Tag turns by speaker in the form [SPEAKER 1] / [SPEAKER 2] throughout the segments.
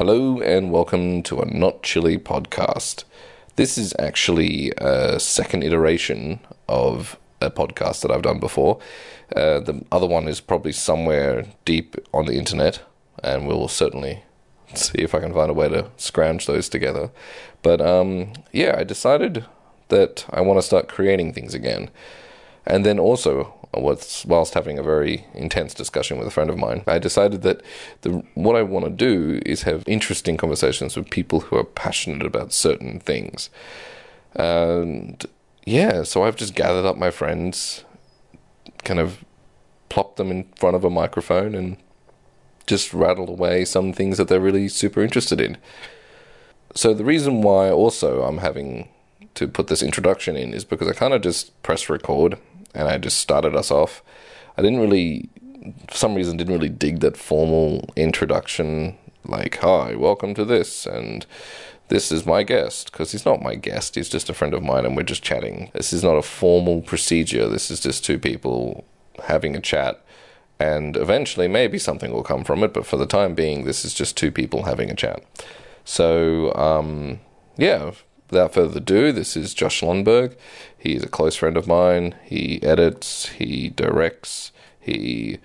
[SPEAKER 1] Hello and welcome to a Not Chilli podcast. This is actually a second iteration of a podcast that I've done before. Uh, the other one is probably somewhere deep on the internet, and we'll certainly see if I can find a way to scrounge those together. But um, yeah, I decided that I want to start creating things again. And then also, whilst having a very intense discussion with a friend of mine, I decided that the, what I want to do is have interesting conversations with people who are passionate about certain things. And yeah, so I've just gathered up my friends, kind of plopped them in front of a microphone, and just rattled away some things that they're really super interested in. So the reason why also I'm having to put this introduction in is because I kind of just press record and I just started us off. I didn't really, for some reason, didn't really dig that formal introduction, like, hi, welcome to this, and this is my guest, because he's not my guest, he's just a friend of mine, and we're just chatting. This is not a formal procedure, this is just two people having a chat. And eventually, maybe something will come from it, but for the time being, this is just two people having a chat. So, um, yeah, without further ado, this is Josh Lundberg. He's a close friend of mine. He edits, he directs, he,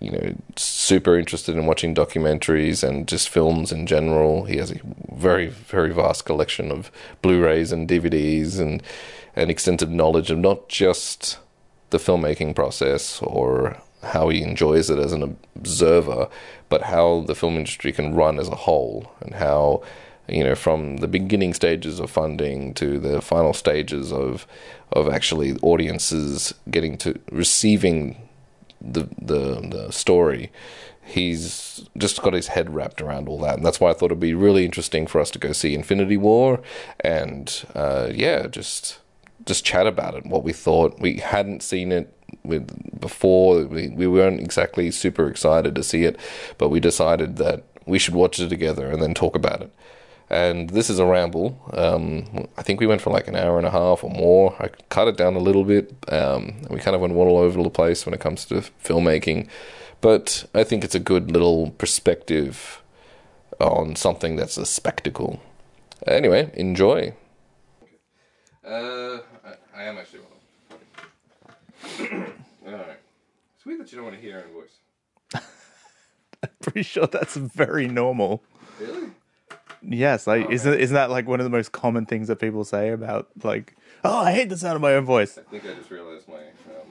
[SPEAKER 1] you know, super interested in watching documentaries and just films in general. He has a very, very vast collection of Blu-rays and DVDs and an extensive knowledge of not just the filmmaking process or how he enjoys it as an observer, but how the film industry can run as a whole and how you know, from the beginning stages of funding to the final stages of of actually audiences getting to receiving the the the story. He's just got his head wrapped around all that, and that's why I thought it'd be really interesting for us to go see Infinity War, and uh, yeah, just just chat about it. What we thought we hadn't seen it with before. We we weren't exactly super excited to see it, but we decided that we should watch it together and then talk about it and this is a ramble. Um, I think we went for like an hour and a half or more. I cut it down a little bit. Um, we kind of went all over the place when it comes to filmmaking, but I think it's a good little perspective on something that's a spectacle. Anyway, enjoy. Uh, I, I am actually all right. It's weird that you don't want to hear your own voice.
[SPEAKER 2] I'm pretty sure that's very normal. Yes, like oh, isn't isn't that like one of the most common things that people say about like, oh, I hate the sound of my own voice.
[SPEAKER 1] I think I just realized my um,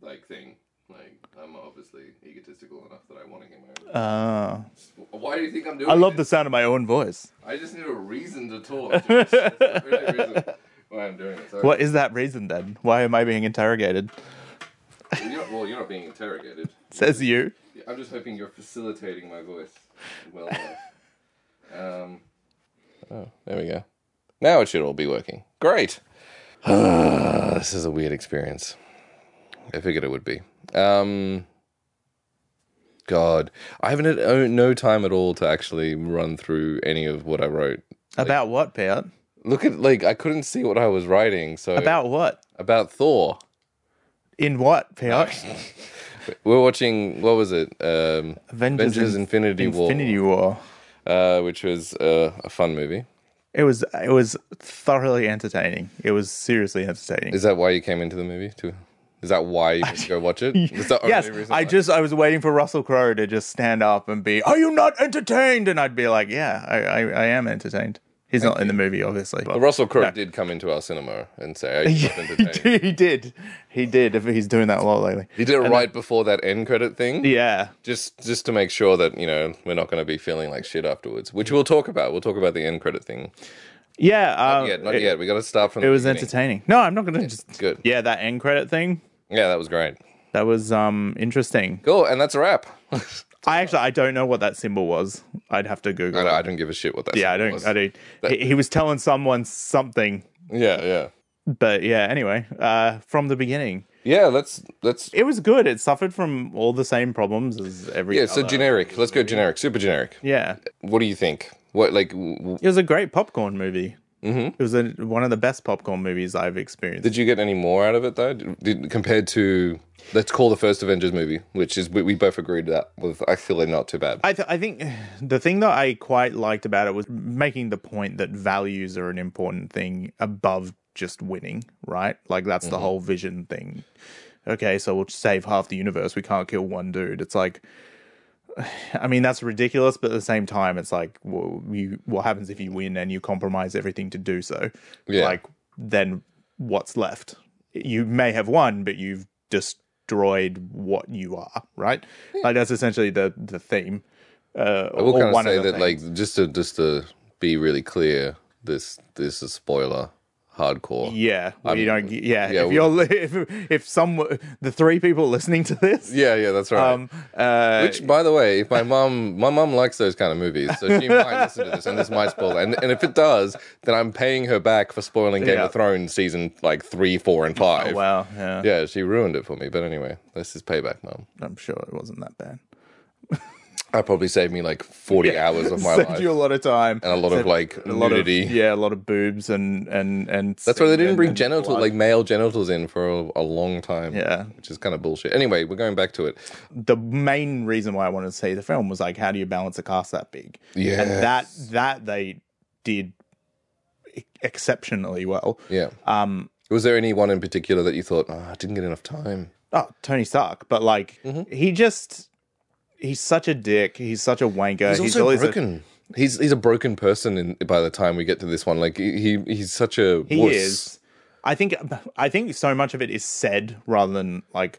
[SPEAKER 1] like thing. Like I'm obviously egotistical enough that I want to hear my own.
[SPEAKER 2] Uh,
[SPEAKER 1] Why do you think I'm doing?
[SPEAKER 2] I love
[SPEAKER 1] it?
[SPEAKER 2] the sound of my own voice.
[SPEAKER 1] I just need a reason to talk. That's the only reason why I'm doing it. Sorry.
[SPEAKER 2] What is that reason then? Why am I being interrogated?
[SPEAKER 1] Well, you're, well, you're not being interrogated.
[SPEAKER 2] Says you.
[SPEAKER 1] I'm just hoping you're facilitating my voice well enough. Um, oh, there we go. Now it should all be working. Great. this is a weird experience. I figured it would be. Um, God, I haven't had no time at all to actually run through any of what I wrote.
[SPEAKER 2] Like, about what, Pat?
[SPEAKER 1] Look at like I couldn't see what I was writing. So
[SPEAKER 2] about what?
[SPEAKER 1] About Thor.
[SPEAKER 2] In what, Pat?
[SPEAKER 1] We're watching. What was it? Um,
[SPEAKER 2] Avengers,
[SPEAKER 1] Avengers Infinity,
[SPEAKER 2] Infinity War. Infinity War
[SPEAKER 1] uh, which was uh, a fun movie.
[SPEAKER 2] It was it was thoroughly entertaining. It was seriously entertaining.
[SPEAKER 1] Is that why you came into the movie too? Is that why you to go watch it?
[SPEAKER 2] yes, I why? just I was waiting for Russell Crowe to just stand up and be, "Are you not entertained?" And I'd be like, "Yeah, I I, I am entertained." He's Thank not you. in the movie, obviously.
[SPEAKER 1] But Russell Crowe no. did come into our cinema and say,
[SPEAKER 2] he, he did. He did. If he's doing that a lot lately.
[SPEAKER 1] He did it and right then, before that end credit thing.
[SPEAKER 2] Yeah.
[SPEAKER 1] Just just to make sure that you know we're not going to be feeling like shit afterwards, which we'll talk about. We'll talk about the end credit thing.
[SPEAKER 2] Yeah.
[SPEAKER 1] Um, not yet. Not it, yet. We got to start from.
[SPEAKER 2] It was
[SPEAKER 1] beginning.
[SPEAKER 2] entertaining. No, I'm not going to yeah, just.
[SPEAKER 1] Good.
[SPEAKER 2] Yeah, that end credit thing.
[SPEAKER 1] Yeah, that was great.
[SPEAKER 2] That was um interesting.
[SPEAKER 1] Cool, and that's a wrap.
[SPEAKER 2] I actually I don't know what that symbol was. I'd have to Google.
[SPEAKER 1] I, I don't give a shit what that.
[SPEAKER 2] Yeah, I don't.
[SPEAKER 1] Was.
[SPEAKER 2] I don't. That, he, he, was telling someone something.
[SPEAKER 1] Yeah, yeah.
[SPEAKER 2] But yeah, anyway, uh, from the beginning.
[SPEAKER 1] Yeah, let's let's.
[SPEAKER 2] It was good. It suffered from all the same problems as every.
[SPEAKER 1] Yeah, so generic. Let's go generic. Super generic.
[SPEAKER 2] Yeah.
[SPEAKER 1] What do you think? What like? W-
[SPEAKER 2] it was a great popcorn movie. Mm-hmm. It was a, one of the best popcorn movies I've experienced.
[SPEAKER 1] Did you get any more out of it though? Did, compared to let's call the first Avengers movie, which is we, we both agreed that was actually not too bad.
[SPEAKER 2] I, th- I think the thing that I quite liked about it was making the point that values are an important thing above just winning, right? Like that's the whole vision thing. Okay, so we'll save half the universe. We can't kill one dude. It's like, I mean, that's ridiculous, but at the same time, it's like, well, you, what happens if you win and you compromise everything to do so?
[SPEAKER 1] Yeah.
[SPEAKER 2] Like, then what's left? You may have won, but you've destroyed what you are, right? Like that's essentially the the theme. Uh,
[SPEAKER 1] I will kind of say that,
[SPEAKER 2] themes.
[SPEAKER 1] like, just to just to be really clear, this this is spoiler hardcore.
[SPEAKER 2] Yeah, you don't. Yeah,
[SPEAKER 1] yeah,
[SPEAKER 2] if you're if if some the three people listening to this,
[SPEAKER 1] Yeah, yeah, that's right.
[SPEAKER 2] um, uh,
[SPEAKER 1] Which, by the way, if my mom, my mom likes those kind of movies, so she might listen to this, and this might spoil. it. And and if it does, then I'm paying her back for spoiling Game
[SPEAKER 2] Yeah.
[SPEAKER 1] of Thrones season like three, four, and five.
[SPEAKER 2] oh, wow, yeah,
[SPEAKER 1] Yeah, she ruined it for me. But anyway, this is payback, mom.
[SPEAKER 2] I'm sure it wasn't that bad.
[SPEAKER 1] I probably saved me like 40 hours of my
[SPEAKER 2] Saved
[SPEAKER 1] life
[SPEAKER 2] you a lot of time
[SPEAKER 1] and a lot of like
[SPEAKER 2] a lot of
[SPEAKER 1] nudity.
[SPEAKER 2] yeah, a lot of boobs and and and.
[SPEAKER 1] That's why they didn't
[SPEAKER 2] and-
[SPEAKER 1] bring
[SPEAKER 2] and
[SPEAKER 1] genitals,
[SPEAKER 2] blood.
[SPEAKER 1] like male genitals, in for a, a long time.
[SPEAKER 2] Yeah.
[SPEAKER 1] which is kind of bullshit. Anyway, we're going back to it.
[SPEAKER 2] the main reason why I wanted to see the film was like, how do you balance a cast that big?
[SPEAKER 1] Yeah,
[SPEAKER 2] and that that they did exceptionally well.
[SPEAKER 1] Yeah.
[SPEAKER 2] Um,
[SPEAKER 1] Was there anyone in particular that you thought, oh, I didn't get enough time?
[SPEAKER 2] oh, Tony Stark, but like
[SPEAKER 1] Mm-hmm.
[SPEAKER 2] he just he's such a dick. He's such a wanker.
[SPEAKER 1] He's also
[SPEAKER 2] always a-
[SPEAKER 1] broken. he's he's a broken person in, by the time we get to this one. Like he he- he's such a
[SPEAKER 2] He
[SPEAKER 1] wuss.
[SPEAKER 2] is. I think. I think so much of it is said rather than like.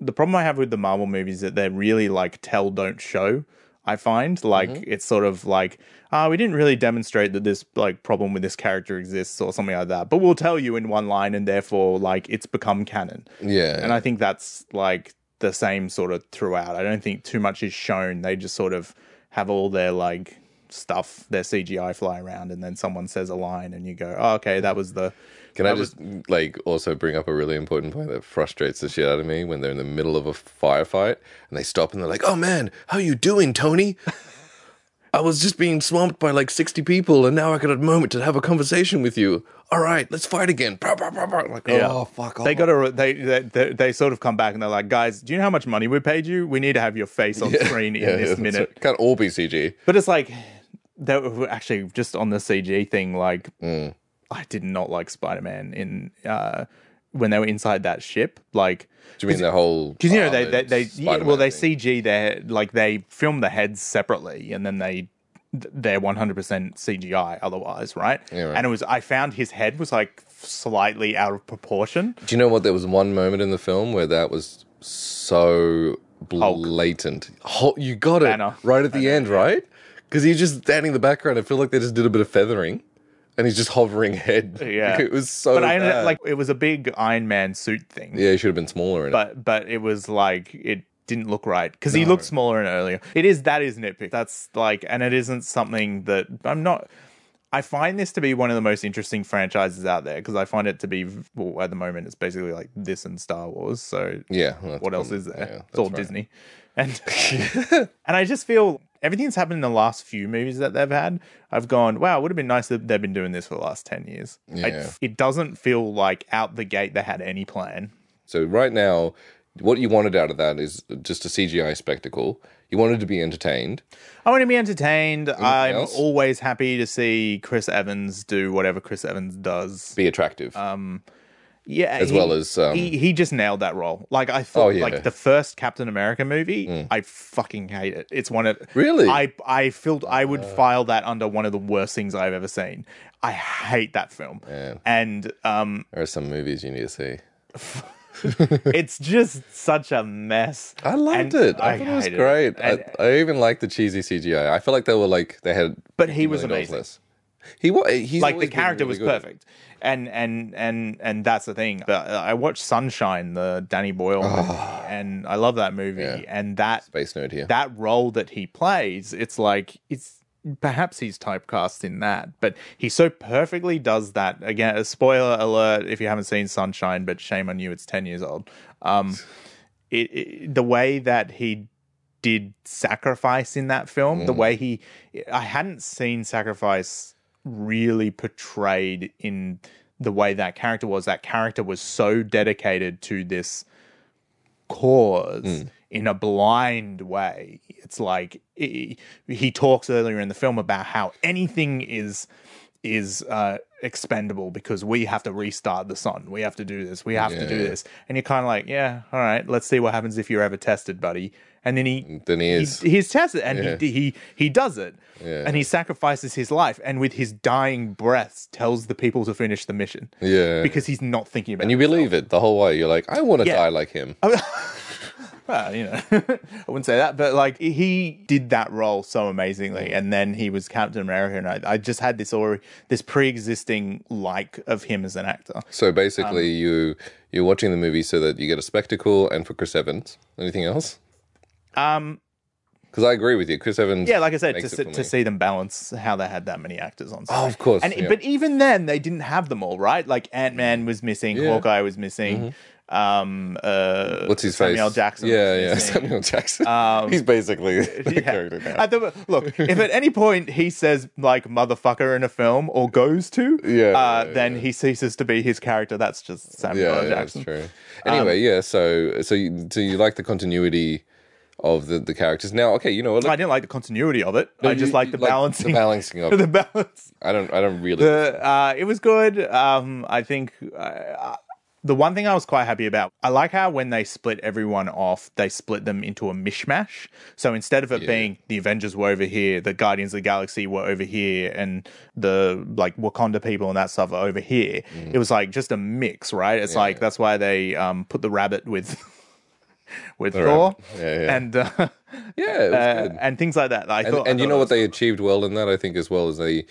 [SPEAKER 2] The problem I have with the Marvel movies is that they're really like tell don't show. I find like
[SPEAKER 1] Mm-hmm.
[SPEAKER 2] it's sort of like, ah, we didn't really demonstrate that this like problem with this character exists or something like that, but we'll tell you in one line, and therefore like it's become canon.
[SPEAKER 1] Yeah,
[SPEAKER 2] And I think that's like the same sort of throughout. I don't think too much is shown. They just sort of have all their like stuff, their CGI fly around, and then someone says a line, and you go, oh, okay, that was the.
[SPEAKER 1] Can I
[SPEAKER 2] that was-
[SPEAKER 1] just like also bring up a really important point that frustrates the shit out of me when they're in the middle of a firefight and they stop and they're like, "Oh man, how are you doing, Tony?" I was just being swamped by like sixty people, and now I got a moment to have a conversation with you. All right, let's fight again. Bah, bah, bah. Like,
[SPEAKER 2] Yeah.
[SPEAKER 1] oh fuck off.
[SPEAKER 2] They got to they, they they they sort of come back and they're like, guys, do you know how much money we paid you? We need to have your face on screen in
[SPEAKER 1] Yeah,
[SPEAKER 2] this minute.
[SPEAKER 1] right. Can't all be CG.
[SPEAKER 2] But it's like that actually just on the CG thing. Like
[SPEAKER 1] Mm.
[SPEAKER 2] I did not like Spider Man in uh, when they were inside that ship. Like
[SPEAKER 1] Do you mean the whole?
[SPEAKER 2] because you know they they, they yeah, well they
[SPEAKER 1] thing?
[SPEAKER 2] CG their like they film the heads separately and then they they're 100% CGI otherwise, right?
[SPEAKER 1] Yeah, right.
[SPEAKER 2] And it was I found his head was like slightly out of proportion.
[SPEAKER 1] Do you know what? There was one moment in the film where that was so blatant. Hulk, you got it
[SPEAKER 2] Banner.
[SPEAKER 1] right at the end, right? Because he's just standing in the background. I feel like they just did a bit of feathering, and he's just hovering head.
[SPEAKER 2] Yeah.
[SPEAKER 1] it was so.
[SPEAKER 2] But I ended up, like it was a big Iron Man suit thing.
[SPEAKER 1] yeah, he should have been smaller. In it.
[SPEAKER 2] but but it was like it didn't look right because he looked smaller and earlier. It is that is nitpick. That's like, and it isn't something that I'm not. I find this to be one of the most interesting franchises out there because I find it to be well at the moment it's basically like this and Star Wars. So
[SPEAKER 1] yeah,
[SPEAKER 2] what else is there?
[SPEAKER 1] yeah,
[SPEAKER 2] it's all. Disney, and and I just feel everything's happened in the last few movies that they've had. I've gone, wow, it would have been nice that they've been doing this for the last ten years. I-
[SPEAKER 1] Yeah.
[SPEAKER 2] it doesn't feel like out the gate they had any plan.
[SPEAKER 1] So right now, what you wanted out of that is just a CGI spectacle. You wanted to be entertained.
[SPEAKER 2] I want to be entertained. I'm
[SPEAKER 1] else?
[SPEAKER 2] always happy to see Chris Evans do whatever Chris Evans does.
[SPEAKER 1] Be attractive.
[SPEAKER 2] Yeah,
[SPEAKER 1] As
[SPEAKER 2] he-
[SPEAKER 1] well as, um,
[SPEAKER 2] he he just nailed that role. Like I thought,
[SPEAKER 1] Oh, yeah. Mm.
[SPEAKER 2] like the first Captain America movie, I fucking hate it. It's one of
[SPEAKER 1] Really?
[SPEAKER 2] I I felt I would file that under one of the worst things I've ever seen. I hate that film,
[SPEAKER 1] Man.
[SPEAKER 2] and um,
[SPEAKER 1] there are some movies you need to see.
[SPEAKER 2] it's just such a mess.
[SPEAKER 1] I liked
[SPEAKER 2] And
[SPEAKER 1] it. I, thought it was great.
[SPEAKER 2] And-
[SPEAKER 1] I, I even liked the cheesy CGI. I feel like they were like they had.
[SPEAKER 2] But he was amazing.
[SPEAKER 1] less. He was. He's
[SPEAKER 2] like the character
[SPEAKER 1] really
[SPEAKER 2] was
[SPEAKER 1] good.
[SPEAKER 2] perfect and and and and that's the thing but uh, i watched sunshine the danny boyle ah. movie and i love that movie
[SPEAKER 1] Yeah.
[SPEAKER 2] and that
[SPEAKER 1] Space nerd here.
[SPEAKER 2] that role that he plays it's like it's perhaps he's typecast in that but he so perfectly does that. Again a spoiler alert if you haven't seen sunshine but shame on you it's 10 years old. Um it, it the way that he did sacrifice in that film the way he i hadn't seen sacrifice really portrayed in the way that character was. That character was so dedicated to this cause in a blind way. It's like he, he talks earlier in the film about how anything is is uh, expendable because we have to restart the sun. We have to do this. We have to do this. And you're kind of like, yeah, all right. Let's see what happens if you're ever tested, buddy. And then he
[SPEAKER 1] Then he
[SPEAKER 2] he- he's tested and
[SPEAKER 1] Yeah.
[SPEAKER 2] he, he he does it
[SPEAKER 1] Yeah.
[SPEAKER 2] and he sacrifices his life and with his dying breaths tells the people to finish the mission
[SPEAKER 1] Yeah.
[SPEAKER 2] because he's not thinking about it.
[SPEAKER 1] and you believe it the whole way. You're like, I want to
[SPEAKER 2] Yeah.
[SPEAKER 1] die like him.
[SPEAKER 2] well, you know, I wouldn't say that, but like he did that role so amazingly, and then he was Captain America, and I, I just had this already this pre-existing like of him as an actor.
[SPEAKER 1] So basically,
[SPEAKER 2] Um,
[SPEAKER 1] you you're watching the movie so that you get a spectacle and for Chris Evans. Anything else?
[SPEAKER 2] Um,
[SPEAKER 1] Because I agree with you, Chris Evans.
[SPEAKER 2] yeah, like I said, to, see- to see them balance how they had that many actors on.
[SPEAKER 1] Oh, of course.
[SPEAKER 2] and
[SPEAKER 1] yeah.
[SPEAKER 2] but even then, they didn't have them all, right? Like Ant Man was missing,
[SPEAKER 1] Yeah. Mm-hmm.
[SPEAKER 2] Hawkeye was missing. Um, uh,
[SPEAKER 1] What's his
[SPEAKER 2] Samuel
[SPEAKER 1] face?
[SPEAKER 2] Jackson.
[SPEAKER 1] Yeah, yeah,
[SPEAKER 2] missing.
[SPEAKER 1] Samuel Jackson.
[SPEAKER 2] Um,
[SPEAKER 1] He's basically the
[SPEAKER 2] Yeah.
[SPEAKER 1] character now.
[SPEAKER 2] At the- look, if at any point he says like motherfucker in a film or goes to,
[SPEAKER 1] Yeah,
[SPEAKER 2] uh,
[SPEAKER 1] yeah,
[SPEAKER 2] then he ceases to be his character. That's just Samuel
[SPEAKER 1] yeah,
[SPEAKER 2] L.
[SPEAKER 1] yeah, that's
[SPEAKER 2] Jackson.
[SPEAKER 1] true. Anyway, yeah. So, so you, so you like the continuity of the, the characters? Now, okay, you know what?
[SPEAKER 2] I didn't like the continuity of it. I just like the balancing.
[SPEAKER 1] the balancing of.
[SPEAKER 2] the balance.
[SPEAKER 1] I don't. I don't really.
[SPEAKER 2] The, uh, it was good. Um, I think uh, the one thing I was quite happy about, I like how when they split everyone off, they split them into a mishmash. So instead of it being the Avengers were over here, the Guardians of the Galaxy were over here, and the like Wakanda people and that stuff are over here,
[SPEAKER 1] Mm.
[SPEAKER 2] it was like just a mix, right? It's like that's why they um, put the rabbit with. With Thor.
[SPEAKER 1] Yeah, yeah.
[SPEAKER 2] and uh,
[SPEAKER 1] yeah, it was
[SPEAKER 2] uh,
[SPEAKER 1] good.
[SPEAKER 2] and things like that. I
[SPEAKER 1] and,
[SPEAKER 2] thought, I
[SPEAKER 1] and you know what
[SPEAKER 2] was-
[SPEAKER 1] they achieved well in that i think as well is they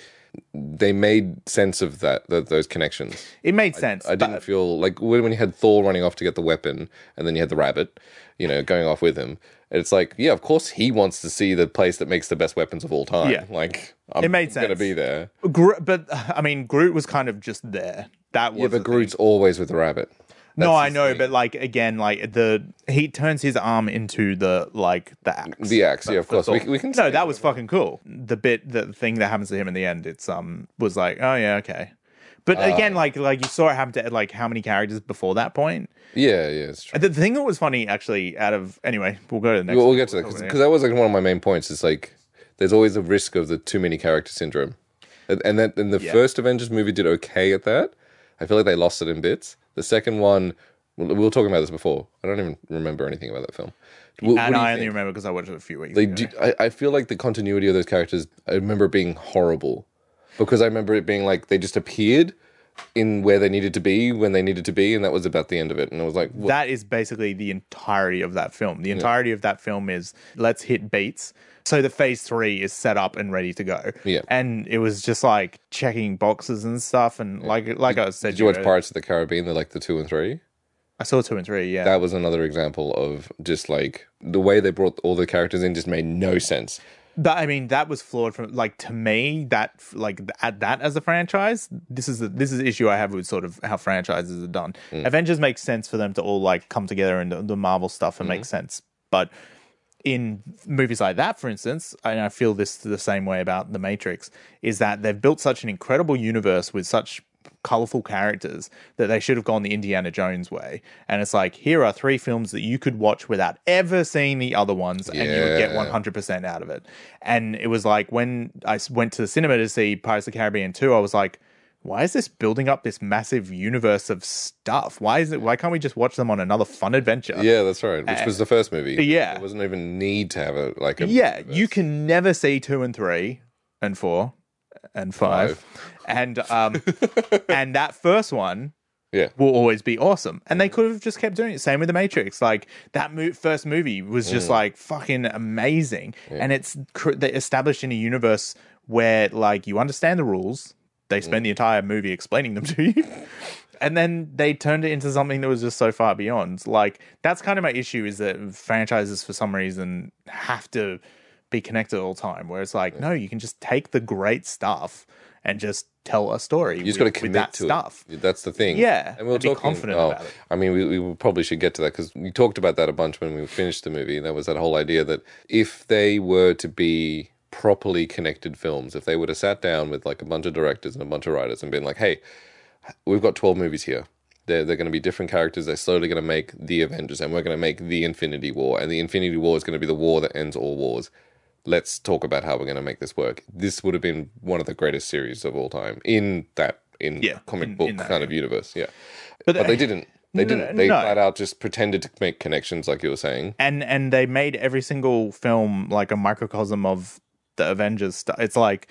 [SPEAKER 1] they made sense of that, that those connections
[SPEAKER 2] It made sense.
[SPEAKER 1] i didn't
[SPEAKER 2] but-
[SPEAKER 1] feel like when, when you had thor running off to get the weapon and then you had the rabbit you know going off with him it's like yeah of course he wants to see the place that makes the best weapons of all time
[SPEAKER 2] Yeah.
[SPEAKER 1] like i'm
[SPEAKER 2] It made
[SPEAKER 1] gonna be there
[SPEAKER 2] Gro- but I mean, Groot was kind of just there. That was
[SPEAKER 1] yeah but
[SPEAKER 2] thing.
[SPEAKER 1] groot's always with the rabbit
[SPEAKER 2] No, I know,
[SPEAKER 1] thing.
[SPEAKER 2] but like again, like the he turns his arm into the like the axe.
[SPEAKER 1] the axe yeah of course we, we can
[SPEAKER 2] No, that was fucking cool. The bit, the thing that happens to him in the end, it's um was like, oh yeah, okay. But
[SPEAKER 1] Uh,
[SPEAKER 2] again, like like you saw it happen to like how many characters before that point.
[SPEAKER 1] yeah yeah it's true
[SPEAKER 2] The thing that was funny, actually, out of anyway, we'll go to the next.
[SPEAKER 1] We'll, we'll get to that because that was like one of my main points. It's like there's always a risk of the too many character syndrome, and and that and the
[SPEAKER 2] Yeah.
[SPEAKER 1] first Avengers movie did okay at that. I feel like they lost it in bits. The second one, we we were talking about this before. I don't even remember anything about that film. What
[SPEAKER 2] and
[SPEAKER 1] you
[SPEAKER 2] I only
[SPEAKER 1] think?
[SPEAKER 2] remember because I watched it a few weeks
[SPEAKER 1] They
[SPEAKER 2] ago.
[SPEAKER 1] do, I, I feel like the continuity of those characters. I remember being horrible because I remember it being like they just appeared in where they needed to be when they needed to be, and that was about the end of it. And it was like, what?
[SPEAKER 2] that is basically the entirety of that film. The entirety of that film is let's hit beats. So the phase three is set up and ready to go.
[SPEAKER 1] Yeah.
[SPEAKER 2] And it was just like checking boxes and stuff. And like like I said,
[SPEAKER 1] did you watch
[SPEAKER 2] earlier,
[SPEAKER 1] Pirates of the Caribbean? They're like the two and three.
[SPEAKER 2] I saw two and three. Yeah.
[SPEAKER 1] that was another example of just like the way they brought all the characters in just made no sense.
[SPEAKER 2] That I mean, that was flawed. From like to me, that like at that as a franchise, this is the, this is the issue I have with sort of how franchises are done.
[SPEAKER 1] Mm.
[SPEAKER 2] Avengers makes sense for them to all like come together and the, the Marvel stuff and
[SPEAKER 1] Mm-hmm.
[SPEAKER 2] make sense, but in movies like that, for instance, and I feel this the same way about The Matrix, is that they've built such an incredible universe with such colorful characters that they should have gone the Indiana Jones way. And it's like, here are three films that you could watch without ever seeing the other ones, and you would get 100% out of it. And it was like when I went to the cinema to see Pirates of the Caribbean 2, I was like, why is this building up this massive universe of stuff? Why is it? Why can't we just watch them on another fun adventure?
[SPEAKER 1] Yeah, that's right. Which was the first movie.
[SPEAKER 2] Uh, yeah.
[SPEAKER 1] there wasn't even need to have a like a
[SPEAKER 2] Yeah, you can never see two and three and four and five, and um, and that first one
[SPEAKER 1] yeah.
[SPEAKER 2] will always be awesome. And they could have just kept doing it. Same with the Matrix. Like that mo- first movie was just like fucking amazing, and it's cr- they established in a universe where like you understand the rules. They mm. spend the entire movie explaining them to you. And then they turned it into something that was just so far beyond. Like that's kind of my issue is that franchises for some reason have to be connected all the time. Where it's like, no, you can just take the great stuff and just tell a story.
[SPEAKER 1] You just got to commit
[SPEAKER 2] that
[SPEAKER 1] to
[SPEAKER 2] stuff.
[SPEAKER 1] it. That's the thing.
[SPEAKER 2] Yeah,
[SPEAKER 1] and
[SPEAKER 2] we'll be confident
[SPEAKER 1] oh,
[SPEAKER 2] about it.
[SPEAKER 1] I mean, we, we probably should get to that because we talked about that a bunch when we finished the movie. There was that whole idea that if they were to be properly connected films. If they would have sat down with like a bunch of directors and a bunch of writers and been like, "Hey, we've got twelve movies here. They're they're going to be different characters. They're slowly going to make the Avengers, and we're going to make the Infinity War, and the Infinity War is going to be the war that ends all wars." Let's talk about how we're going to make this work. This would have been one of the greatest series of all time in that in
[SPEAKER 2] Yeah,
[SPEAKER 1] comic
[SPEAKER 2] in-
[SPEAKER 1] book
[SPEAKER 2] in that
[SPEAKER 1] kind of universe. Yeah,
[SPEAKER 2] But
[SPEAKER 1] but,
[SPEAKER 2] they-
[SPEAKER 1] they didn't. They didn't. They
[SPEAKER 2] no.
[SPEAKER 1] flat out just pretended to make connections, like you were saying.
[SPEAKER 2] and and they made every single film like a microcosm of the Avengers stuff. It's like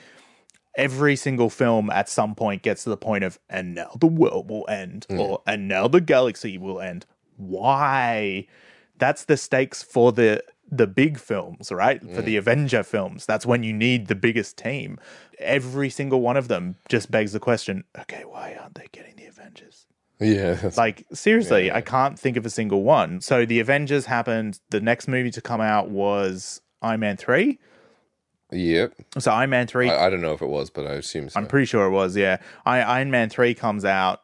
[SPEAKER 2] every single film at some point gets to the point of and now the world will end mm. or and now the galaxy will end. Why? That's the stakes for the the big films, right? For mm. the Avenger films. That's when you need the biggest team. Every single one of them just begs the question, okay, why aren't they getting the Avengers?
[SPEAKER 1] Yeah,
[SPEAKER 2] Like seriously, I can't think of a single one. So the Avengers happened. The next movie to come out was Iron Man three.
[SPEAKER 1] Yep.
[SPEAKER 2] So Iron Man three.
[SPEAKER 1] I, I don't know if it was, but I assume so.
[SPEAKER 2] I'm pretty sure it was. Yeah, I, Iron Man three comes out,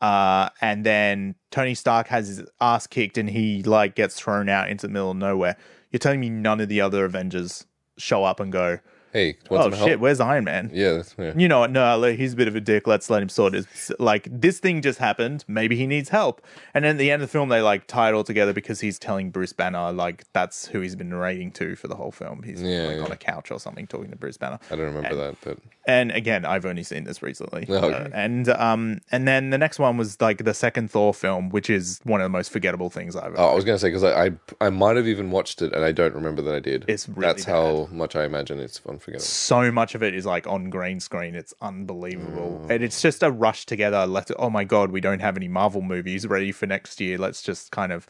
[SPEAKER 2] uh, and then Tony Stark has his ass kicked, and he like gets thrown out into the middle of nowhere. You're telling me none of the other Avengers show up and go,
[SPEAKER 1] hey,
[SPEAKER 2] "Oh shit,
[SPEAKER 1] help?
[SPEAKER 2] where's Iron Man?"
[SPEAKER 1] Yeah, that's, yeah.
[SPEAKER 2] you know what? No, he's a bit of a dick. Let's let him sort it. Like this thing just happened. Maybe he needs help. And then at the end of the film, they like tie it all together because he's telling Bruce Banner like that's who he's been narrating to for the whole film. He's
[SPEAKER 1] Yeah,
[SPEAKER 2] like
[SPEAKER 1] yeah.
[SPEAKER 2] on a couch or something talking to Bruce Banner.
[SPEAKER 1] I don't remember that, but
[SPEAKER 2] And again, I've only seen this recently.
[SPEAKER 1] Oh, okay.
[SPEAKER 2] Uh, and um, and then the next one was like the second Thor film, which is one of the most forgettable things I've ever.
[SPEAKER 1] oh, I was gonna say because I, I I might have even watched it and I don't remember that I did.
[SPEAKER 2] It's really
[SPEAKER 1] that's how much I imagine it's unforgettable.
[SPEAKER 2] so much of it is like on green screen. It's unbelievable,
[SPEAKER 1] Mm.
[SPEAKER 2] and it's just a rush together. Let's oh my god, we don't have any Marvel movies ready for next year. Let's just kind of.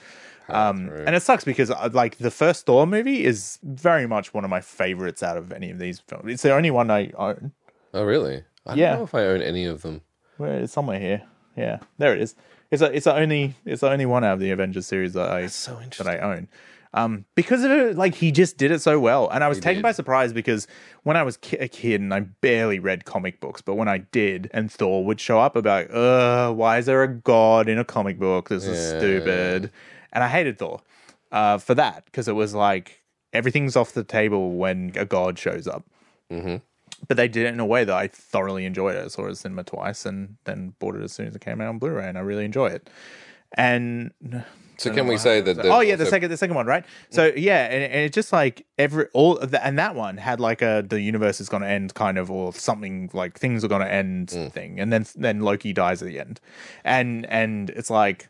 [SPEAKER 2] Um, and it sucks because uh, like the first Thor movie is very much one of my favorites out of any of these films. It's the only one I own.
[SPEAKER 1] Oh, really? I
[SPEAKER 2] Yeah.
[SPEAKER 1] don't know if I own any of them.
[SPEAKER 2] Where it's somewhere here. Yeah, there it is. It's a, it's the only it's the only one out of the Avengers series that I
[SPEAKER 1] so
[SPEAKER 2] that I own. Um, because of it, like he just did it so well, and I was taken
[SPEAKER 1] did.
[SPEAKER 2] by surprise because when I was ki- a kid and I barely read comic books, but when I did, and Thor would show up, I'd be like, "Uh, why is there a god in a comic book? This is
[SPEAKER 1] Yeah.
[SPEAKER 2] stupid." And I hated Thor uh, for that because it was like everything's off the table when a god shows up.
[SPEAKER 1] Mhm.
[SPEAKER 2] But they did it in a way that I thoroughly enjoyed it. I saw it at cinema twice and then bought it as soon as it came out on Blu-ray, and I really enjoy it. And
[SPEAKER 1] So can we say that?
[SPEAKER 2] oh yeah, the second the second one, right? So yeah, and, and it's just like every all the, and that one had like a the universe is going to end kind of or something like things are going to end
[SPEAKER 1] Mm.
[SPEAKER 2] thing, and then then Loki dies at the end, and and it's like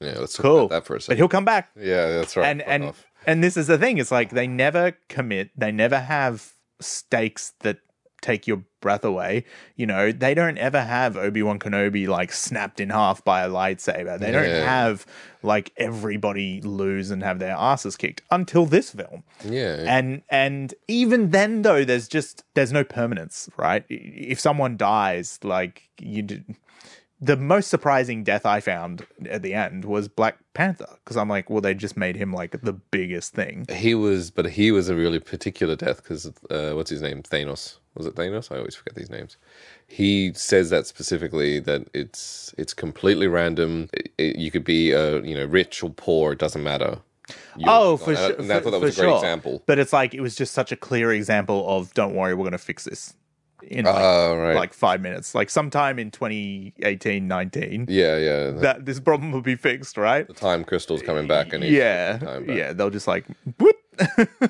[SPEAKER 1] yeah, let's
[SPEAKER 2] cool,
[SPEAKER 1] that for a second.
[SPEAKER 2] but he'll come back,
[SPEAKER 1] Yeah, that's right.
[SPEAKER 2] and and and this is the thing. It's like they never commit. They never have stakes that take your breath away. You know, they don't ever have Obi Wan Kenobi like snapped in half by a lightsaber. They don't have like everybody lose and have their asses kicked until this film.
[SPEAKER 1] yeah,
[SPEAKER 2] And and even then though, there's just there's no permanence, right? If someone dies, like you did. The most surprising death I found at the end was Black Panther because I'm like, well, they just made him like the biggest thing.
[SPEAKER 1] he was, but he was a really particular death because uh, what's his name? Thanos. Was it Thanos? I always forget these names. He says that specifically that it's it's completely random. It, it- you could be uh, you know rich or poor. It doesn't matter. You're-
[SPEAKER 2] Oh, for
[SPEAKER 1] and I-
[SPEAKER 2] sure.
[SPEAKER 1] and I thought that was a great
[SPEAKER 2] sure.
[SPEAKER 1] example.
[SPEAKER 2] But it's like it was just such a clear example of don't worry, we're going to fix this in like,
[SPEAKER 1] Oh, right.
[SPEAKER 2] like five minutes, like sometime in 2018, 19.
[SPEAKER 1] yeah, yeah.
[SPEAKER 2] That this problem will be fixed, right?
[SPEAKER 1] the time crystal's coming back, and
[SPEAKER 2] Yeah,
[SPEAKER 1] back.
[SPEAKER 2] yeah. They'll just like whoop,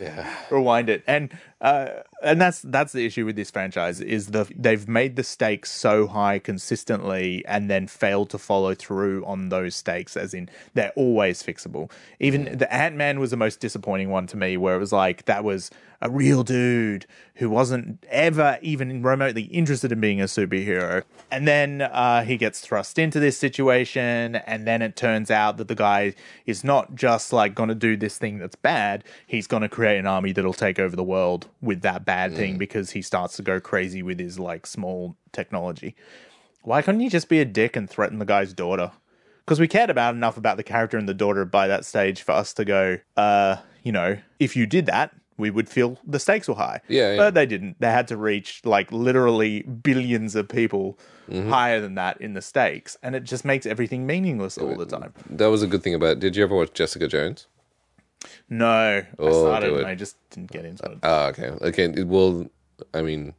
[SPEAKER 1] yeah.
[SPEAKER 2] rewind it, and uh, and that's that's the issue with this franchise is the they've made the stakes so high consistently, and then failed to follow through on those stakes. As in, they're always fixable. Even the Ant Man was the most disappointing one to me, where it was like that was a real dude who wasn't ever even remotely interested in being a superhero. And then uh, he gets thrust into this situation, and then it turns out that the guy is not just like going to do this thing that's bad, he's going to create an army that'll take over the world with that bad thing because he starts to go crazy with his like small technology. Why couldn't you just be a dick and threaten the guy's daughter? Because we cared about enough about the character and the daughter by that stage for us to go, uh, you know, if you did that, we would feel the stakes were high.
[SPEAKER 1] Yeah, yeah.
[SPEAKER 2] But they didn't. They had to reach like literally billions of people higher than that in the stakes. And it just makes everything meaningless all the time.
[SPEAKER 1] That was a good thing about. it. Did you ever watch Jessica Jones?
[SPEAKER 2] No, I
[SPEAKER 1] Oh,
[SPEAKER 2] started and I just didn't get into it.
[SPEAKER 1] Ah, okay. Okay. it- Well, I mean,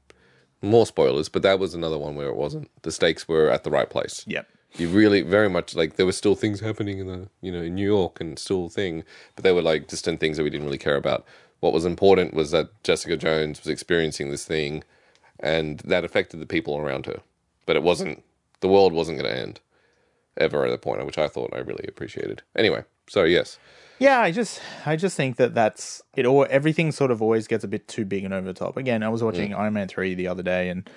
[SPEAKER 1] more spoilers, but that was another one where it wasn't. The stakes were at the right place.
[SPEAKER 2] Yep.
[SPEAKER 1] You really very much like there were still things happening in the you know in New York and still thing, but they were like distant things that we didn't really care about. What was important was that Jessica Jones was experiencing this thing, and that affected the people around her. But it wasn't. The world wasn't going to end ever at that point, which I thought I really appreciated. Anyway, so yes,
[SPEAKER 2] Yeah, I just I just think that that's it. All everything sort of always gets a bit too big and over the top. Again, I was mm. watching Iron Man three the other day, and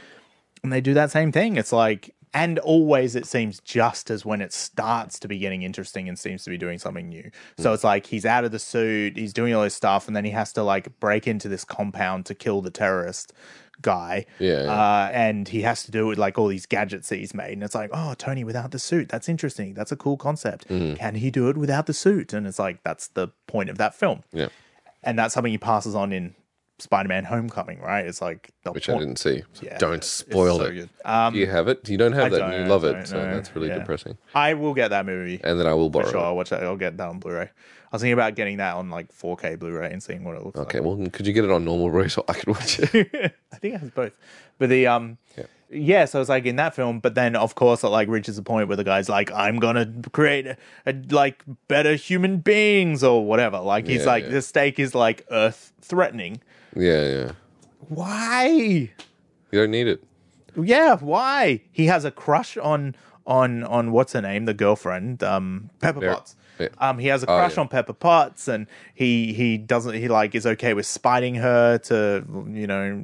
[SPEAKER 2] and they do that same thing. It's like, and always it seems just as when it starts to be getting interesting and seems to be doing something new. Mm. So it's like he's out of the suit, he's doing all this stuff, and then he has to like break into this compound to kill the terrorist guy.
[SPEAKER 1] Yeah, yeah.
[SPEAKER 2] Uh, and he has to do it with like all these gadgets that he's made. And it's like, oh, Tony without the suit. That's interesting. That's a cool concept.
[SPEAKER 1] Mm.
[SPEAKER 2] Can he do it without the suit? And it's like, that's the point of that film.
[SPEAKER 1] yeah,
[SPEAKER 2] And that's something he passes on in Spider Man Homecoming, right? It's like,
[SPEAKER 1] which I didn't see. So
[SPEAKER 2] Yeah,
[SPEAKER 1] don't spoil
[SPEAKER 2] so
[SPEAKER 1] it.
[SPEAKER 2] Um,
[SPEAKER 1] Do you have it? You don't have
[SPEAKER 2] I
[SPEAKER 1] that. and you
[SPEAKER 2] don't,
[SPEAKER 1] love
[SPEAKER 2] don't
[SPEAKER 1] it, so that's really
[SPEAKER 2] Yeah.
[SPEAKER 1] depressing.
[SPEAKER 2] I will get that movie.
[SPEAKER 1] And then I will borrow
[SPEAKER 2] Sure,
[SPEAKER 1] it.
[SPEAKER 2] I'll watch that. I'll get that on Blu ray. I was thinking about getting that on like 4K Blu ray and seeing what it looks like.
[SPEAKER 1] Okay, well, could you get it on normal Blu-ray so I could watch it?
[SPEAKER 2] I think it has both. But the, um,
[SPEAKER 1] Yeah.
[SPEAKER 2] yeah, so it's like in that film, but then of course it like reaches a point where the guy's like, I'm gonna create a, a, like better human beings or whatever. Like he's
[SPEAKER 1] Yeah,
[SPEAKER 2] like
[SPEAKER 1] yeah.
[SPEAKER 2] the stake is like earth threatening.
[SPEAKER 1] yeah, yeah.
[SPEAKER 2] Why?
[SPEAKER 1] You don't need it.
[SPEAKER 2] Yeah, why? He has a crush on on on what's her name, the girlfriend, um, Pepper
[SPEAKER 1] Ver-
[SPEAKER 2] Potts.
[SPEAKER 1] yeah.
[SPEAKER 2] Um, he has a
[SPEAKER 1] Oh,
[SPEAKER 2] crush
[SPEAKER 1] yeah.
[SPEAKER 2] on Pepper Potts, and he he doesn't he like is okay with spiting her to you know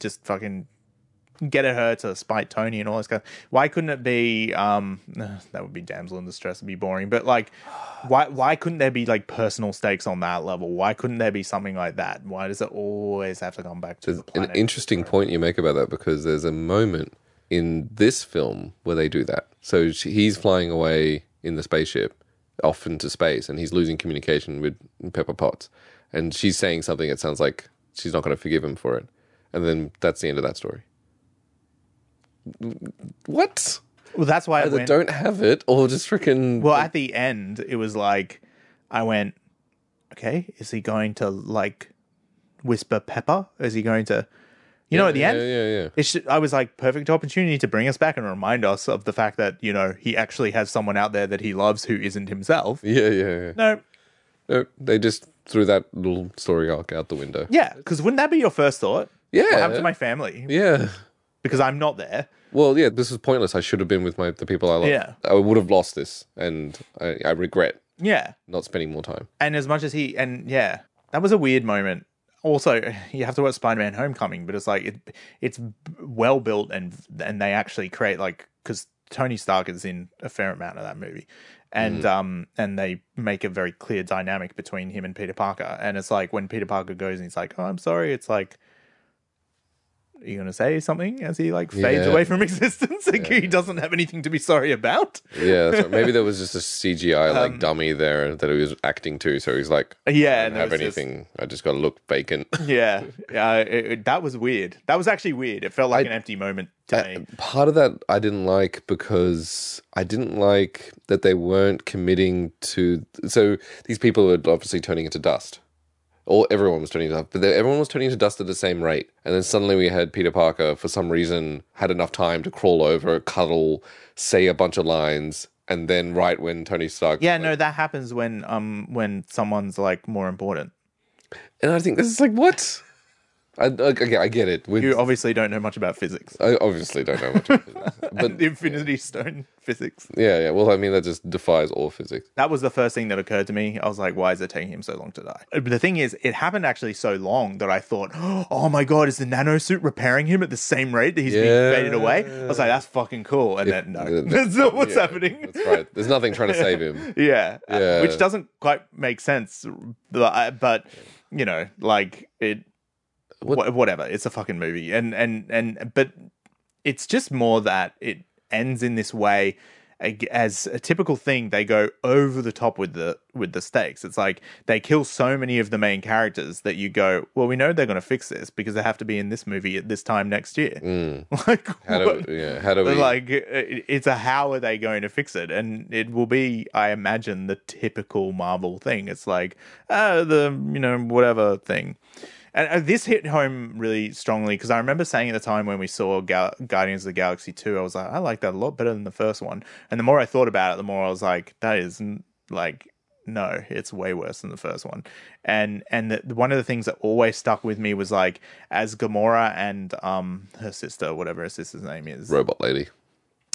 [SPEAKER 2] just fucking get at her to spite Tony and all this kind. Why couldn't it be? Um, that would be damsel in distress. It'd be boring. But like, why why couldn't there be like personal stakes on that level? Why couldn't there be something like that? Why does it always have to come back to the
[SPEAKER 1] An interesting point you make about that because there's a moment in this film where they do that. So she, he's flying away in the spaceship off into space and he's losing communication with Pepper Potts. And she's saying something that sounds like she's not going to forgive him for it. And then that's the end of that story. What?
[SPEAKER 2] well, that's why I went,
[SPEAKER 1] don't have it or just freaking.
[SPEAKER 2] Well, at the end, it was like, I went, okay, is he going to like whisper Pepper? Is he going to, you know, at the
[SPEAKER 1] yeah,
[SPEAKER 2] end?
[SPEAKER 1] Yeah, yeah.
[SPEAKER 2] It's I was like, perfect opportunity to bring us back and remind us of the fact that, you know, he actually has someone out there that he loves who isn't himself.
[SPEAKER 1] Yeah, yeah, yeah.
[SPEAKER 2] No,
[SPEAKER 1] No, they just threw that little story arc out the window.
[SPEAKER 2] yeah, because wouldn't that be your first thought?
[SPEAKER 1] Yeah.
[SPEAKER 2] What happened to my family?
[SPEAKER 1] Yeah.
[SPEAKER 2] Because I'm not there.
[SPEAKER 1] Well, yeah, this is pointless. I should have been with my the people I love.
[SPEAKER 2] Yeah.
[SPEAKER 1] I would have lost this, and I, I regret
[SPEAKER 2] Yeah.
[SPEAKER 1] not spending more time.
[SPEAKER 2] And as much as he, and yeah, that was a weird moment. Also, you have to watch Spider-Man: Homecoming, but it's like it, it's well built, and and they actually create like because Tony Stark is in a fair amount of that movie, and um and they make a very clear dynamic between him and Peter Parker, and it's like when Peter Parker goes and he's like, "Oh, I'm sorry," it's like. Are you gonna say something as he like fades
[SPEAKER 1] Yeah.
[SPEAKER 2] away from existence? Like he doesn't have anything to be sorry about.
[SPEAKER 1] Yeah, right. maybe there was just a CGI like
[SPEAKER 2] Um,
[SPEAKER 1] dummy there that he was acting to, so he's like,
[SPEAKER 2] Yeah,
[SPEAKER 1] I don't have
[SPEAKER 2] was just-
[SPEAKER 1] anything. I just got to look vacant.
[SPEAKER 2] Yeah, yeah, it, it- that was weird. That was actually weird. It felt like an empty moment to me.
[SPEAKER 1] Part of that I didn't like because I didn't like that they weren't committing to. So these people were obviously turning into dust. All everyone was turning to dust, but they, everyone was turning to dust at the same rate. And then suddenly we had Peter Parker, for some reason, had enough time to crawl over, cuddle, say a bunch of lines, and then right when Tony Stark,
[SPEAKER 2] Yeah, no, that happens when um when someone's like more important.
[SPEAKER 1] and I think this is like what. I, okay, I get it. With,
[SPEAKER 2] You obviously don't know much about physics.
[SPEAKER 1] I obviously don't know much, about physics. but
[SPEAKER 2] the Infinity Stone physics.
[SPEAKER 1] yeah, yeah. Well, I mean that just defies all physics.
[SPEAKER 2] That was the first thing that occurred to me. I was like, why is it taking him so long to die? But the thing is, it happened actually so long that I thought, oh my god, is the nano suit repairing him at the same rate that he's
[SPEAKER 1] Yeah.
[SPEAKER 2] being faded away? I was like, that's fucking cool. And then no,
[SPEAKER 1] uh,
[SPEAKER 2] that's not what's
[SPEAKER 1] Yeah,
[SPEAKER 2] happening.
[SPEAKER 1] That's right. There's nothing trying to save him.
[SPEAKER 2] Yeah, uh,
[SPEAKER 1] Yeah.
[SPEAKER 2] which doesn't quite make sense, but, but you know, like it,
[SPEAKER 1] What-
[SPEAKER 2] whatever. It's a fucking movie, and and and but it's just more that it ends in this way, as a typical thing, they go over the top with the with the stakes. It's like they kill so many of the main characters that you go, well, we know they're going to fix this because they have to be in this movie at this time next year. Like,
[SPEAKER 1] Mm. How
[SPEAKER 2] what?
[SPEAKER 1] do yeah? How do we?
[SPEAKER 2] like it's a how are they going to fix it and it will be i imagine the typical marvel thing it's like uh the you know whatever thing and uh, this hit home really strongly because i remember saying at the time when we saw Gal- guardians of the galaxy 2 i was like i like that a lot better than the first one and the more i thought about it the more i was like that is like no it's way worse than the first one and and the, one of the things that always stuck with me was like as gamora and um her sister whatever her sister's name is
[SPEAKER 1] Robot lady.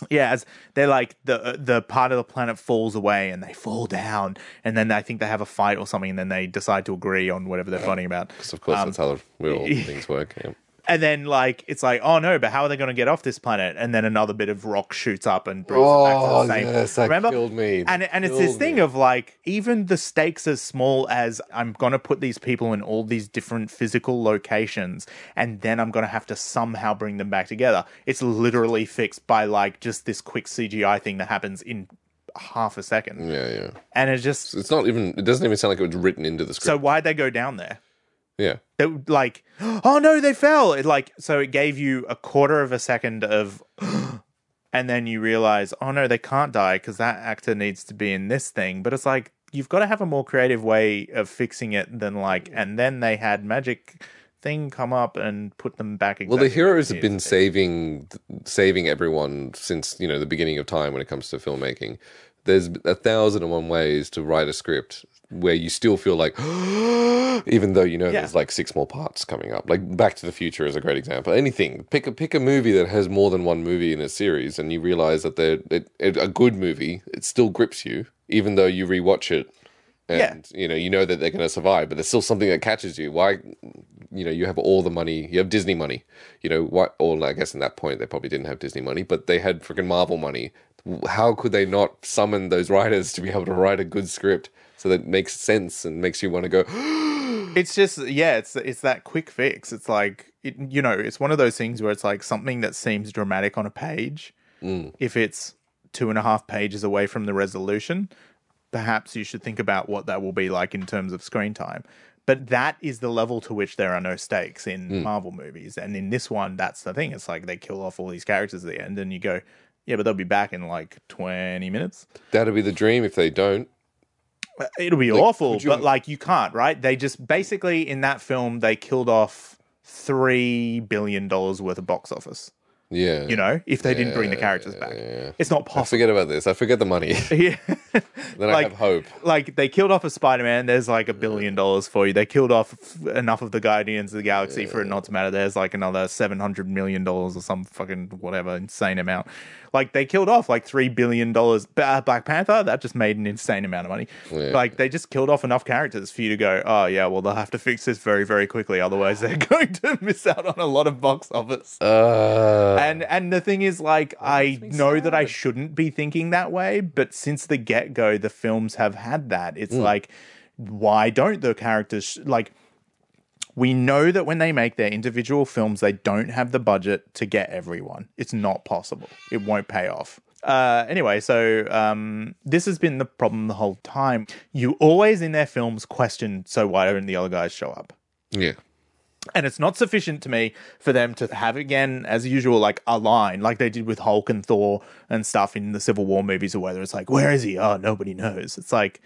[SPEAKER 2] Yeah, as they're like the the part of the planet falls away and they fall down, and then I think they have a fight or something, and then they decide to agree on whatever they're fighting about.
[SPEAKER 1] Because of course
[SPEAKER 2] Um,
[SPEAKER 1] that's how the real things work. Yeah.
[SPEAKER 2] And then like it's like, oh no, but how are they going to get off this planet? And then another bit of rock shoots up and brings it back to
[SPEAKER 1] Oh,
[SPEAKER 2] the same.
[SPEAKER 1] yes, that
[SPEAKER 2] Remember?
[SPEAKER 1] killed me.
[SPEAKER 2] And and it's this thing of like even the stakes as small as I'm going to put these people in all these different physical locations, and then I'm going to have to somehow bring them back together. It's literally fixed by like just this quick CGI thing that happens in half a second,
[SPEAKER 1] Yeah, yeah.
[SPEAKER 2] and it just
[SPEAKER 1] It's not even. It doesn't even sound like it was written into the script.
[SPEAKER 2] so why'd they go down there?
[SPEAKER 1] Yeah.
[SPEAKER 2] it like oh no they fell it like so it gave you a quarter of a second of and then you realize oh no they can't die because that actor needs to be in this thing but it's like you've got to have a more creative way of fixing it than like and then they had magic thing come up and put them back again.
[SPEAKER 1] Well, the heroes have been saving saving everyone since you know the beginning of time when it comes to filmmaking. There's a thousand and one ways to write a script where you still feel like, even though you know
[SPEAKER 2] Yeah.
[SPEAKER 1] there's like six more parts coming up. Like Back to the Future is a great example. Anything, pick a pick a movie that has more than one movie in a series, and you realize that they're it, it, a good movie. It still grips you, even though you rewatch it. And you know, you know that they're going to survive, but there's still something that catches you. Why, you know, you have all the money, you have Disney money, you know, what? Or I guess in that point they probably didn't have Disney money, but they had freaking Marvel money. How could they not summon those writers to be able to write a good script so that it makes sense and makes you want to go?
[SPEAKER 2] it's just yeah it's it's that quick fix. It's like it, you know it's one of those things where it's like something that seems dramatic on a page. Mm. If it's two and a half pages away from the resolution perhaps you should think about what that will be like in terms of screen time. But that is the level to which there are no stakes in mm. marvel movies. And in this one that's the thing. It's like they kill off all these characters at the end and you go yeah but they'll be back in like 20 minutes
[SPEAKER 1] That'll be the dream if they don't.
[SPEAKER 2] Uh, it'll be awful,
[SPEAKER 1] you-
[SPEAKER 2] but like you can't, right? They just basically in that film they killed off three billion dollars worth of box office.
[SPEAKER 1] Yeah,
[SPEAKER 2] You know, if they didn't bring the characters back, it's not
[SPEAKER 1] I
[SPEAKER 2] possible.
[SPEAKER 1] forget about this. I forget the money.
[SPEAKER 2] Yeah.
[SPEAKER 1] then I
[SPEAKER 2] Like-
[SPEAKER 1] have hope.
[SPEAKER 2] like they killed off a Spider-Man. There's like a billion dollars for you. They killed off enough of the Guardians of the Galaxy for it not to matter. There's like another seven hundred million dollars or some fucking whatever insane amount. Like they killed off like three billion dollars. Uh, Black Panther that just made an insane amount of money.
[SPEAKER 1] Yeah.
[SPEAKER 2] Like they just killed off enough characters for you to go, oh yeah, well they'll have to fix this very very quickly, otherwise they're going to miss out on a lot of box office.
[SPEAKER 1] Uh,
[SPEAKER 2] And and the thing is, like, I know that I shouldn't be thinking that way, but since the get go, the films have had that. It's like, why don't the characters sh- like? We know that when they make their individual films, they don't have the budget to get everyone. It's not possible. It won't pay off. Uh, anyway, so um, this has been the problem the whole time. You always in their films question, so why don't the other guys show up?
[SPEAKER 1] yeah.
[SPEAKER 2] And it's not sufficient to me for them to have again, as usual, like a line, like they did with Hulk and Thor and stuff in the Civil War movies, or whether it's like, where is he? Oh, nobody knows. It's like,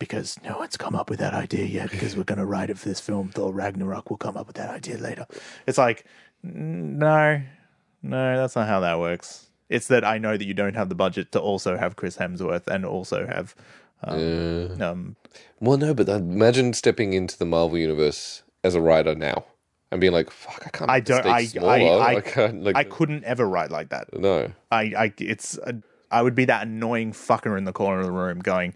[SPEAKER 2] because no one's come up with that idea yet, because we're going to write it for this film. Thor Ragnarok will come up with that idea later. It's like, no, no, that's not how that works. It's that I know that you don't have the budget to also have Chris Hemsworth and also have. Um, um,
[SPEAKER 1] Well, no, but imagine stepping into the Marvel universe as a writer now and being like, "Fuck, I can't."
[SPEAKER 2] I don't. I,
[SPEAKER 1] stakes
[SPEAKER 2] I. I,
[SPEAKER 1] can't. Like,
[SPEAKER 2] I couldn't ever write like that.
[SPEAKER 1] no.
[SPEAKER 2] I, I it's a, I would be that annoying fucker in the corner of the room going,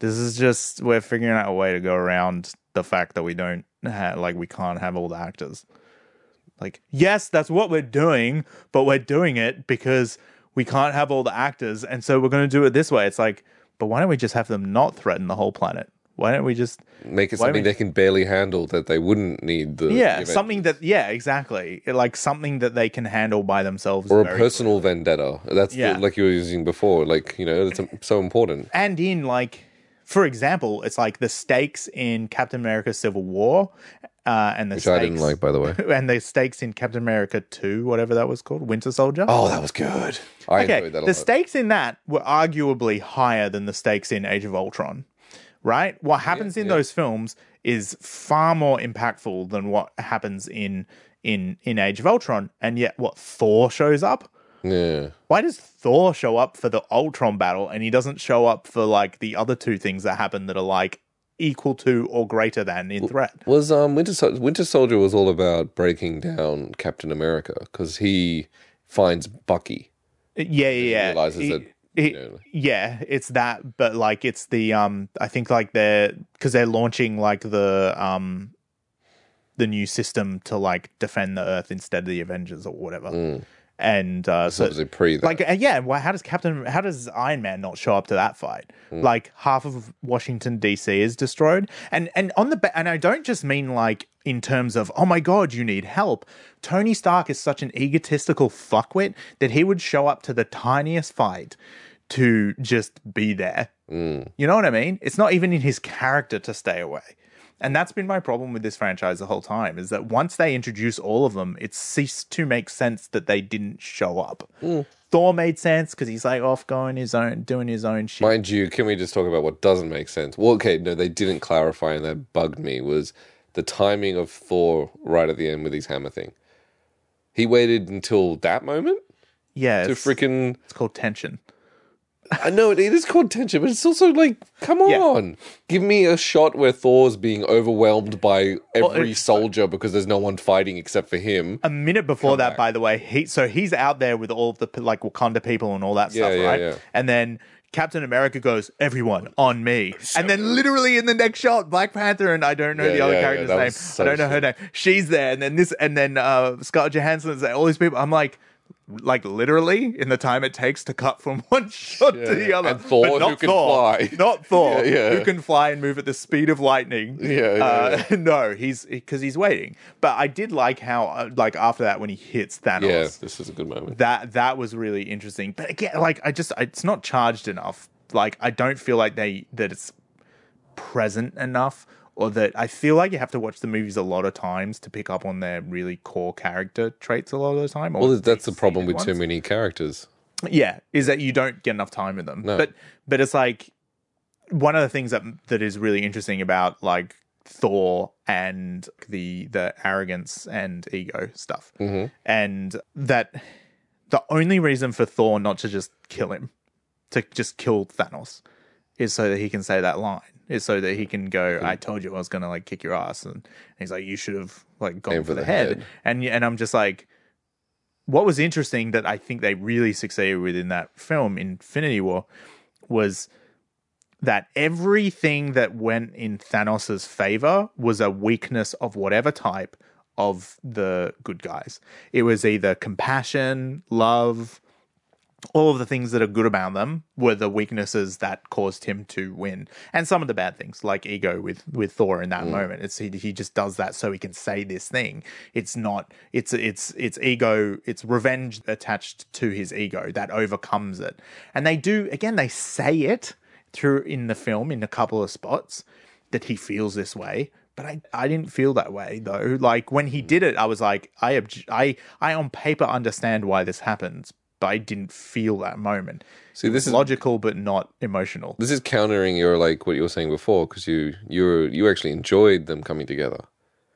[SPEAKER 2] "This is just we're figuring out a way to go around the fact that we don't have like we can't have all the actors." Like, yes, that's what we're doing, but we're doing it because we can't have all the actors, and so we're going to do it this way. It's like, but why don't we just have them not threaten the whole planet? Why don't we just
[SPEAKER 1] Make it something
[SPEAKER 2] we-
[SPEAKER 1] they can barely handle that they wouldn't need the
[SPEAKER 2] yeah
[SPEAKER 1] the
[SPEAKER 2] something that yeah exactly like something that they can handle by themselves
[SPEAKER 1] or a personal vendetta. That's the- like you were using before. Like you know, it's so important.
[SPEAKER 2] and in like for example it's like the stakes in captain america civil war uh, and the
[SPEAKER 1] Which
[SPEAKER 2] stakes
[SPEAKER 1] I didn't like, by the way.
[SPEAKER 2] and the stakes in captain america 2 whatever that was called winter soldier
[SPEAKER 1] Oh, that was good. I
[SPEAKER 2] okay
[SPEAKER 1] enjoyed that a
[SPEAKER 2] the
[SPEAKER 1] lot.
[SPEAKER 2] stakes in that were arguably higher than the stakes in age of ultron right what happens in
[SPEAKER 1] yeah.
[SPEAKER 2] those films is far more impactful than what happens in in in age of ultron and yet what thor shows up
[SPEAKER 1] yeah.
[SPEAKER 2] why does Thor show up for the Ultron battle and he doesn't show up for like the other two things that happen that are like equal to or greater than in threat?
[SPEAKER 1] Was um Winter Sol- Winter Soldier was all about breaking down Captain America because he finds Bucky.
[SPEAKER 2] Yeah, yeah, yeah.
[SPEAKER 1] realizes
[SPEAKER 2] He-
[SPEAKER 1] that, you know-
[SPEAKER 2] yeah, it's that, but like it's the um, I think like they're because they're launching like the um, the new system to like defend the Earth instead of the Avengers or whatever, and uh, so
[SPEAKER 1] Obviously pre that.
[SPEAKER 2] like uh, yeah well how does captain how does iron man not show up to that fight? Like half of washington dc is destroyed. And and on the ba- and i don't just mean like in terms of oh my god you need help. Tony stark is such an egotistical fuckwit that he would show up to the tiniest fight to just be there. You know what i mean? It's not even in his character to stay away and that's been my problem with this franchise the whole time is that once they introduce all of them, it ceased to make sense that they didn't show up. Hmm. Thor made sense because he's like off going his own, doing his own shit.
[SPEAKER 1] Mind you, can we just talk about what doesn't make sense? Well, okay, no, they didn't clarify, and that bugged me. Was the timing of Thor right at the end with his hammer thing? He waited until that moment
[SPEAKER 2] yeah,
[SPEAKER 1] to freaking.
[SPEAKER 2] it's called tension.
[SPEAKER 1] I know it, it is called tension, but it's also like, come
[SPEAKER 2] Yeah.
[SPEAKER 1] on, give me a shot where Thor's being overwhelmed by every
[SPEAKER 2] it's-
[SPEAKER 1] soldier because there's no one fighting except for him.
[SPEAKER 2] A minute before that, by the way, he so he's out there with all of the like Wakanda people and all that
[SPEAKER 1] Yeah,
[SPEAKER 2] stuff,
[SPEAKER 1] yeah,
[SPEAKER 2] right?
[SPEAKER 1] yeah.
[SPEAKER 2] And then Captain America goes, "Everyone on me," and then literally in the next shot, Black Panther and I don't know
[SPEAKER 1] Yeah,
[SPEAKER 2] the other
[SPEAKER 1] yeah, yeah,
[SPEAKER 2] character's
[SPEAKER 1] that
[SPEAKER 2] name.
[SPEAKER 1] was so
[SPEAKER 2] I don't know her name. She's there, and then this, and then uh, Scarlett Johansson is there. All these people. I'm like. Like literally, in the time it takes to cut from one shot to the other,
[SPEAKER 1] And Thor,
[SPEAKER 2] But
[SPEAKER 1] who
[SPEAKER 2] not
[SPEAKER 1] can
[SPEAKER 2] Thor,
[SPEAKER 1] fly.
[SPEAKER 2] not Thor,
[SPEAKER 1] Yeah, yeah.
[SPEAKER 2] who can fly and move at the speed of lightning.
[SPEAKER 1] Yeah, yeah,
[SPEAKER 2] uh, no, he's because he's waiting. But I did like how, uh, like after that, when he hits Thanos,
[SPEAKER 1] Yeah, this is a good moment.
[SPEAKER 2] that that was really interesting. But again, like I just, it's not charged enough. Like I don't feel like they that it's present enough, or that I feel like you have to watch the movies a lot of times to pick up on their really core character traits a lot of the time. or
[SPEAKER 1] Well, that's the problem with too many characters.
[SPEAKER 2] Yeah, is that you don't get enough time with them.
[SPEAKER 1] No.
[SPEAKER 2] But but it's like one of the things that that is really interesting about like Thor and the the arrogance and ego stuff, mm-hmm. and that the only reason for Thor not to just kill him, to just kill Thanos, is so that he can say that line. Is so that he can go, "I told you I was gonna like kick your ass," and he's like, "You should have like gone
[SPEAKER 1] Aim
[SPEAKER 2] for, the, head. and and I'm just like, what was interesting that I think they really succeeded with in that film, Infinity War, was that everything that went in Thanos's favor was a weakness of whatever type of the good guys. It was either compassion, love, all of the things that are good about them were the weaknesses that caused him to win, and some of the bad things, like ego with with Thor in that mm. moment. It's he, he just does that so he can say this thing. It's not. It's it's it's ego. It's revenge attached to his ego that overcomes it, and they do again. They say it through in the film in a couple of spots that he feels this way. But I, I didn't feel that way though. Like when he did it, I was like, I, obj- I, I on paper understand why this happens, I didn't feel that moment.
[SPEAKER 1] See, this is
[SPEAKER 2] logical but not emotional.
[SPEAKER 1] this is countering your like what you were saying before because you you were you actually enjoyed them coming together,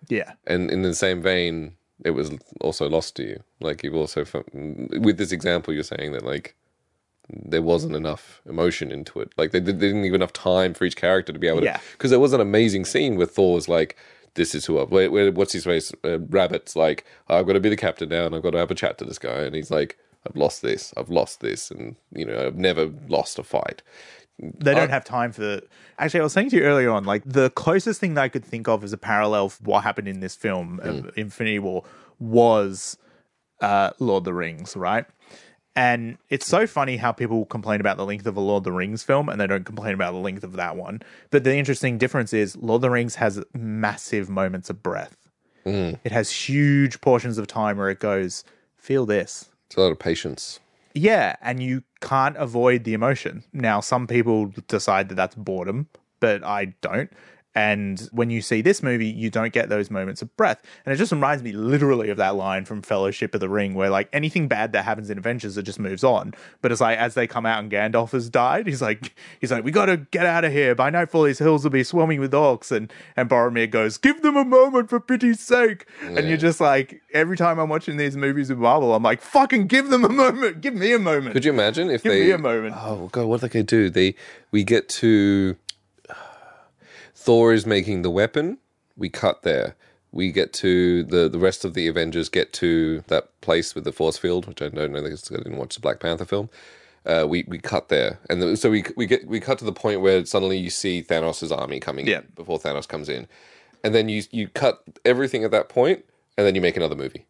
[SPEAKER 2] Yeah,
[SPEAKER 1] and in the same vein, it was also lost to you. Like you've also with this example, you're saying that like there wasn't enough emotion into it. Like they, they didn't give enough time for each character to be able to.
[SPEAKER 2] Yeah.
[SPEAKER 1] Because there was an amazing scene where Thor's like, "This is who I." Where, where, what's his face? Uh, Rabbit's like, "I've got to be the captain now, and I've got to have a chat to this guy." And he's like, "I've lost this. I've lost this, and you know, I've never lost a fight."
[SPEAKER 2] they don't have time for. Actually, I was saying to you earlier on, like the closest thing that I could think of as a parallel for what happened in this film, uh, Infinity War, was uh, Lord of the Rings, right? And it's so funny how people complain about the length of a Lord of the Rings film and they don't complain about the length of that one. But the interesting difference is Lord of the Rings has massive moments of breath. It has huge portions of time where it goes, feel this.
[SPEAKER 1] It's a lot of patience.
[SPEAKER 2] Yeah, and you can't avoid the emotion. Now, some people decide that that's boredom, but I don't. And when you see this movie, you don't get those moments of breath. And it just reminds me literally of that line from Fellowship of the Ring, where like anything bad that happens in Avengers, it just moves on. But it's like as they come out and Gandalf has died, he's like, he's like, we got to get out of here. By nightfall, these hills will be swarming with orcs. And and Boromir goes, give them a moment for pity's sake. And you're just like, every time I'm watching these movies with Marvel, I'm like, fucking give them a moment. Give me a moment.
[SPEAKER 1] Could you imagine if
[SPEAKER 2] give
[SPEAKER 1] they Give
[SPEAKER 2] me a moment.
[SPEAKER 1] Oh god, what are they going to do? They we get to Thor is making the weapon. We cut there. We get to the the rest of the Avengers get to that place with the force field, which I don't know because I didn't watch the Black Panther film. Uh, we we cut there, and the, so we we get we cut to the point where suddenly you see Thanos' army coming
[SPEAKER 2] Yeah.
[SPEAKER 1] in before Thanos comes in, and then you you cut everything at that point, and then you make another movie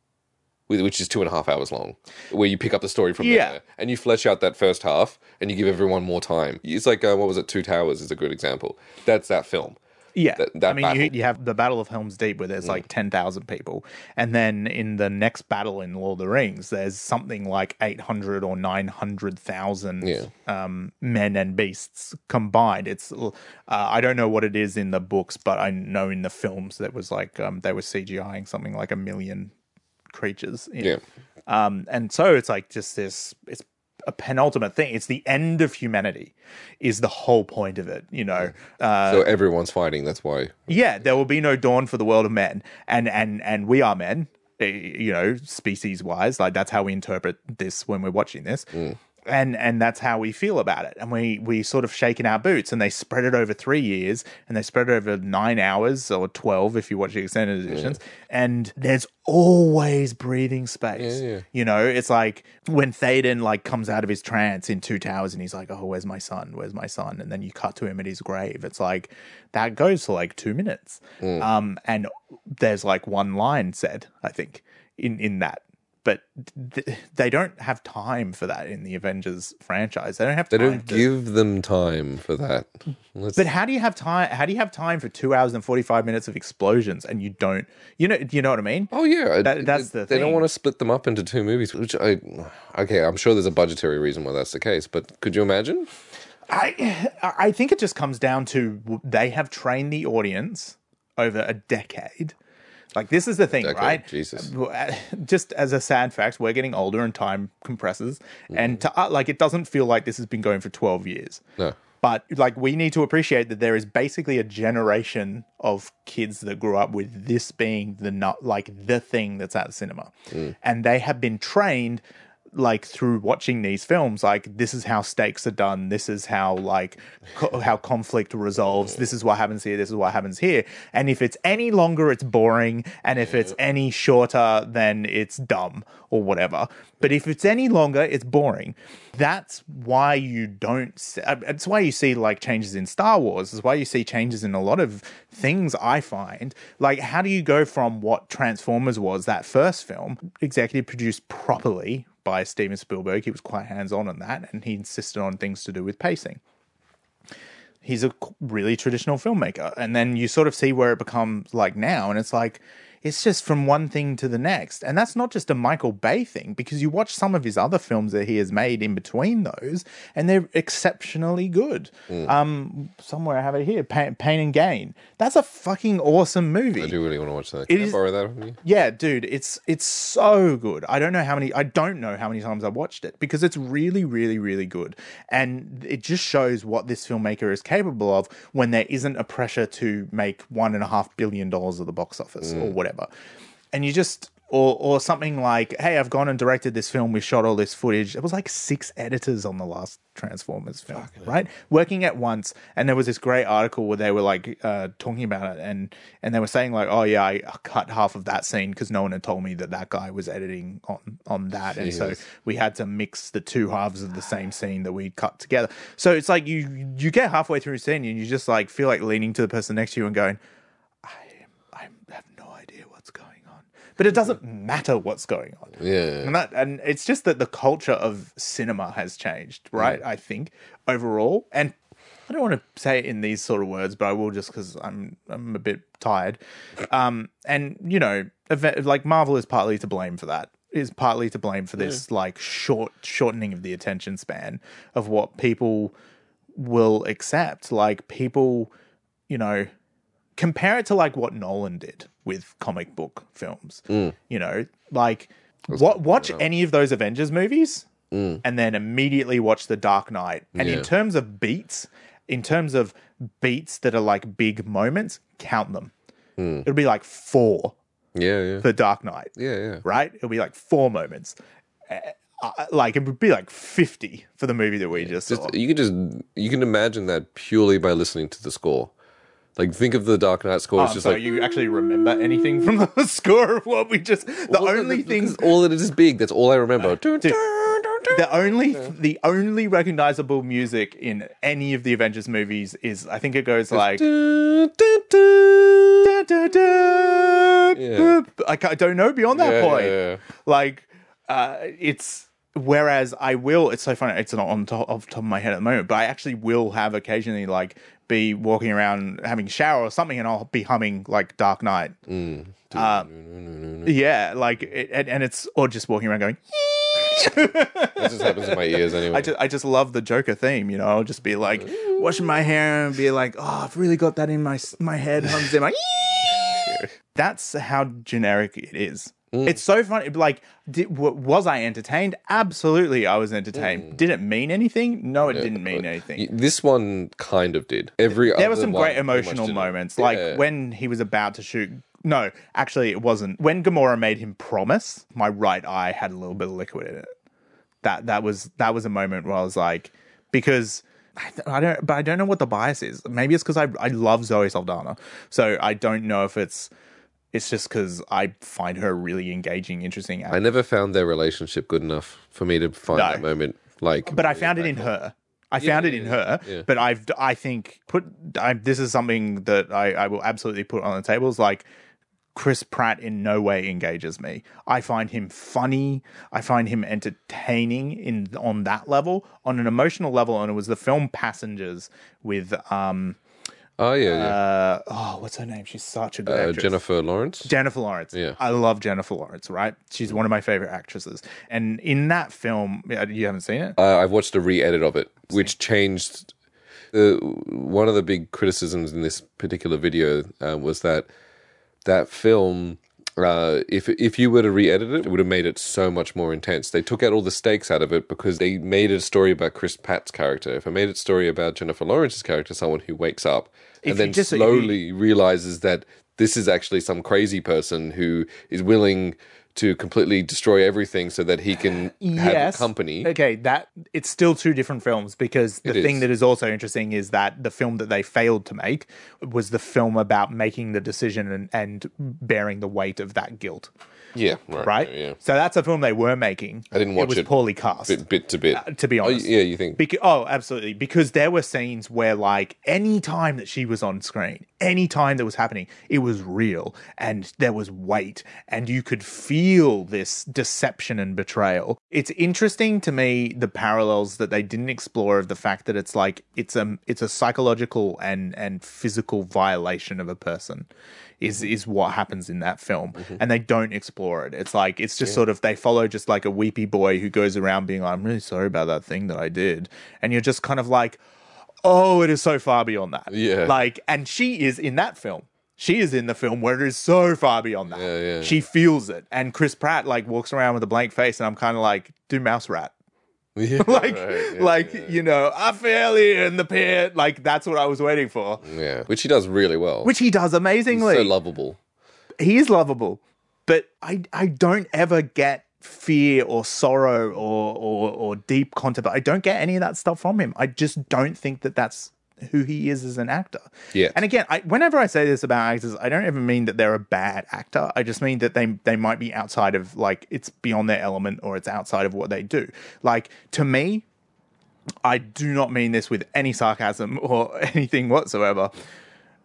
[SPEAKER 1] which is two and a half hours long, where you pick up the story from
[SPEAKER 2] Yeah.
[SPEAKER 1] there and you flesh out that first half and you give everyone more time. It's like uh, what was it? Two Towers is a good example. That's that film.
[SPEAKER 2] Yeah,
[SPEAKER 1] that- that
[SPEAKER 2] I mean, you.
[SPEAKER 1] Mm.
[SPEAKER 2] you have the Battle of Helm's Deep, where there's like ten thousand people, and then in the next battle in Lord of the Rings, there's something like eight hundred or nine hundred thousand
[SPEAKER 1] Yeah.
[SPEAKER 2] um, men and beasts combined. It's uh, I don't know what it is in the books, but I know in the films that was like um, they were CGIing something like a million creatures. In.
[SPEAKER 1] Yeah,
[SPEAKER 2] Um, and so it's like just this, it's a penultimate thing. It's the end of humanity, is the whole point of it. You know, uh,
[SPEAKER 1] so everyone's fighting. That's why.
[SPEAKER 2] yeah, there will be no dawn for the world of men, and and and we are men, eh, you know, species wise. Like that's how we interpret this when we're watching this. And and that's how we feel about it, and we we sort of shake in our boots, and they spread it over three years, and they spread it over nine hours or twelve if you watch the extended editions, and there's always breathing space.
[SPEAKER 1] Yeah, yeah.
[SPEAKER 2] You know, it's like when Théoden like comes out of his trance in Two Towers and he's like, "Oh, where's my son? Where's my son?" And then you cut to him at his grave. It's like that goes for like two minutes, um, and there's like one line said, I think, in in that. But th- they don't have time for that in the Avengers franchise. They don't have
[SPEAKER 1] They don't
[SPEAKER 2] to-
[SPEAKER 1] give them time for that. Let's,
[SPEAKER 2] but how do you have time? How do you have time for two hours and forty five minutes of explosions and you don't? You know, you know what I mean?
[SPEAKER 1] oh yeah,
[SPEAKER 2] That- that's the
[SPEAKER 1] They don't want to split them up into two movies. Which I okay, I'm sure there's a budgetary reason why that's the case. But could you imagine?
[SPEAKER 2] I I think it just comes down to they have trained the audience over a decade. Like this is the thing,
[SPEAKER 1] Decade,
[SPEAKER 2] right?
[SPEAKER 1] Jesus.
[SPEAKER 2] Uh, just as a sad fact, we're getting older and time compresses, and mm-hmm. to, uh, like it doesn't feel like this has been going for twelve years.
[SPEAKER 1] No.
[SPEAKER 2] But like we need to appreciate that there is basically a generation of kids that grew up with this being the not like the thing that's at the cinema, mm. and they have been trained like through watching these films like this is how stakes are done. This is how like co- how conflict resolves. This is what happens here. This is what happens here. And if it's any longer it's boring. And if it's any shorter then it's dumb or whatever. But if it's any longer it's boring. That's why you don't see, uh, it's why you see like changes in Star Wars. It's why you see changes in a lot of things I find. Like how do you go from what Transformers was that first film executive produced properly by Steven Spielberg. He was quite hands on on that and he insisted on things to do with pacing. He's a really traditional filmmaker and then you sort of see where it becomes like now and it's like it's just from one thing to the next and that's not just a michael bay thing because you watch some of his other films that he has made in between those and they're exceptionally good um somewhere i have it here pain, pain and gain that's a fucking awesome movie
[SPEAKER 1] I do really want to watch that.
[SPEAKER 2] It
[SPEAKER 1] Can I
[SPEAKER 2] is-
[SPEAKER 1] borrow that from you?
[SPEAKER 2] yeah, dude, it's it's so good. I don't know how many I don't know how many times I've watched it because it's really, really, really good. And it just shows what this filmmaker is capable of when there isn't a pressure to make one and a half billion dollars at the box office or whatever. And you just or or something like, hey, I've gone and directed this film, we shot all this footage. It was like six editors on the last Transformers film, right? Working at once. And there was this great article where they were like uh, talking about it and and they were saying like, oh yeah, I cut half of that scene because no one had told me that that guy was editing on on that, and so we had to mix the two halves of the same scene that we'd cut together. So it's like you you get halfway through a scene and you just like feel like leaning to the person next to you and going, I I have no idea what's going on. But it doesn't matter what's going on.
[SPEAKER 1] Yeah.
[SPEAKER 2] And that and it's just that the culture of cinema has changed, right? I think overall. And I don't want to say it in these sort of words, but I will just because I'm I'm a bit tired. Um, and you know, eve- like Marvel is partly to blame for that. Is partly to blame for this like short shortening of the attention span of what people will accept. Like people, you know, compare it to like what Nolan did with comic book films.
[SPEAKER 1] Mm.
[SPEAKER 2] You know, like what watch any of those Avengers movies and then immediately watch The Dark Knight. And
[SPEAKER 1] Mm. Yeah.
[SPEAKER 2] in terms of beats, in terms of beats that are like big moments, count them.
[SPEAKER 1] Mm.
[SPEAKER 2] It'll be like four
[SPEAKER 1] Yeah, yeah.
[SPEAKER 2] for Dark Knight,
[SPEAKER 1] Yeah, yeah.
[SPEAKER 2] right? It'll be like four moments. Uh, uh, like it would be like 50 for the movie that we just saw.
[SPEAKER 1] Just, you can just you can imagine that purely by listening to the score. Like think of the Dark Knight score. It's
[SPEAKER 2] Oh,
[SPEAKER 1] just
[SPEAKER 2] so
[SPEAKER 1] like
[SPEAKER 2] you actually remember anything from the score of what we just the only
[SPEAKER 1] th- th-
[SPEAKER 2] thing
[SPEAKER 1] this is all that is big. That's all I remember.
[SPEAKER 2] the only the only recognizable music in any of the Avengers movies is I think it goes like
[SPEAKER 1] Dun, dun, dun. Yeah.
[SPEAKER 2] I, I don't know beyond that
[SPEAKER 1] Yeah,
[SPEAKER 2] point.
[SPEAKER 1] yeah, yeah.
[SPEAKER 2] Like uh, it's whereas I will. It's so funny. It's not on top off the top of my head at the moment, but I actually will have occasionally like be walking around having a shower or something, and I'll be humming like Dark Knight.
[SPEAKER 1] Mm.
[SPEAKER 2] Um, yeah, like it, and, and it's or just walking around going.
[SPEAKER 1] That just happens in my ears anyway.
[SPEAKER 2] I just, I just love the Joker theme, you know. I'll just be like washing my hair and be like, oh, I've really got that in my my head. Hums in my. That's how generic it is. Mm. It's so funny. Like, did, w- was I entertained? Absolutely, I was entertained. Mm. Did it mean anything? No, it didn't mean anything.
[SPEAKER 1] This one kind of did. Every
[SPEAKER 2] there were some great emotional moments, like when he was about to shoot. No, actually, it wasn't. When Gamora made him promise, my right eye had a little bit of liquid in it. That that was that was a moment where I was like, because I, th- I don't, but I don't know what the bias is. Maybe it's because I I love Zoe Saldana, so I don't know if it's it's just because I find her really engaging, interesting.
[SPEAKER 1] I never found their relationship good enough for me to find
[SPEAKER 2] No.
[SPEAKER 1] that moment. Like,
[SPEAKER 2] but I found it in her. I found it in her,
[SPEAKER 1] yeah.
[SPEAKER 2] but I've I think put I, this is something that I, I will absolutely put on the table. Is like Chris Pratt in no way engages me. I find him funny. I find him entertaining in on that level, on an emotional level. And it was the film Passengers with um
[SPEAKER 1] oh yeah, yeah.
[SPEAKER 2] uh oh what's her name? She's such a good
[SPEAKER 1] Uh,
[SPEAKER 2] actress.
[SPEAKER 1] Jennifer Lawrence.
[SPEAKER 2] Jennifer Lawrence.
[SPEAKER 1] Yeah.
[SPEAKER 2] I love Jennifer Lawrence, right? She's one of my favorite actresses. And in that film, you haven't seen it?
[SPEAKER 1] Uh, I've watched a re-edit of it, which changed. The one of the big criticisms in this particular video uh, was that that film, uh, if if you were to re-edit it, it would have made it so much more intense. They took out all the stakes out of it because they made it a story about Chris Pratt's character. If I made it a story about Jennifer Lawrence's character, someone who wakes up and then
[SPEAKER 2] just- if you-
[SPEAKER 1] slowly realizes that this is actually some crazy person who is willing to completely destroy everything so that he can have company.
[SPEAKER 2] Okay, that it's still two different films because the
[SPEAKER 1] It
[SPEAKER 2] thing
[SPEAKER 1] is.
[SPEAKER 2] that is also interesting is that the film that they failed to make was the film about making the decision and, and bearing the weight of that guilt.
[SPEAKER 1] Yeah, right.
[SPEAKER 2] Right?
[SPEAKER 1] Yeah,
[SPEAKER 2] So that's a film they were making.
[SPEAKER 1] I didn't watch
[SPEAKER 2] it. was
[SPEAKER 1] it
[SPEAKER 2] poorly cast.
[SPEAKER 1] bit, bit to bit.
[SPEAKER 2] Uh, to be
[SPEAKER 1] Oh,
[SPEAKER 2] honest.
[SPEAKER 1] yeah, you think?
[SPEAKER 2] Beca- oh, absolutely. Because there were scenes where, like, any time that she was on screen, any time that was happening, it was real and there was weight and you could feel this deception and betrayal. It's interesting to me the parallels that they didn't explore of the fact that it's like it's a it's a psychological and and physical violation of a person. Is, mm-hmm. is what happens in that film mm-hmm. and they don't explore it. It's like it's just sort of they follow just like a weepy boy who goes around being like i'm really sorry about that thing that i did and you're just kind of like oh it is so far beyond that.
[SPEAKER 1] Yeah.
[SPEAKER 2] like and she is in that film. She is in the film where it is so far beyond that.
[SPEAKER 1] Yeah, yeah.
[SPEAKER 2] she feels it. And chris pratt like walks around with a blank face and i'm kind of like do mouse rat
[SPEAKER 1] Yeah,
[SPEAKER 2] like
[SPEAKER 1] right, yeah,
[SPEAKER 2] like
[SPEAKER 1] yeah.
[SPEAKER 2] you know i feel in the pit like that's what i was waiting for
[SPEAKER 1] yeah, which he does really well.
[SPEAKER 2] which he does
[SPEAKER 1] He's
[SPEAKER 2] amazingly
[SPEAKER 1] so lovable.
[SPEAKER 2] he is lovable, but I I don't ever get fear or sorrow or or, or deep content. I don't get any of that stuff from him. I just don't think that that's who he is as an actor.
[SPEAKER 1] Yeah.
[SPEAKER 2] And again, I, whenever I say this about actors, I don't ever mean that they're a bad actor. I just mean that they they might be outside of like it's beyond their element or it's outside of what they do. Like to me, I do not mean this with any sarcasm or anything whatsoever.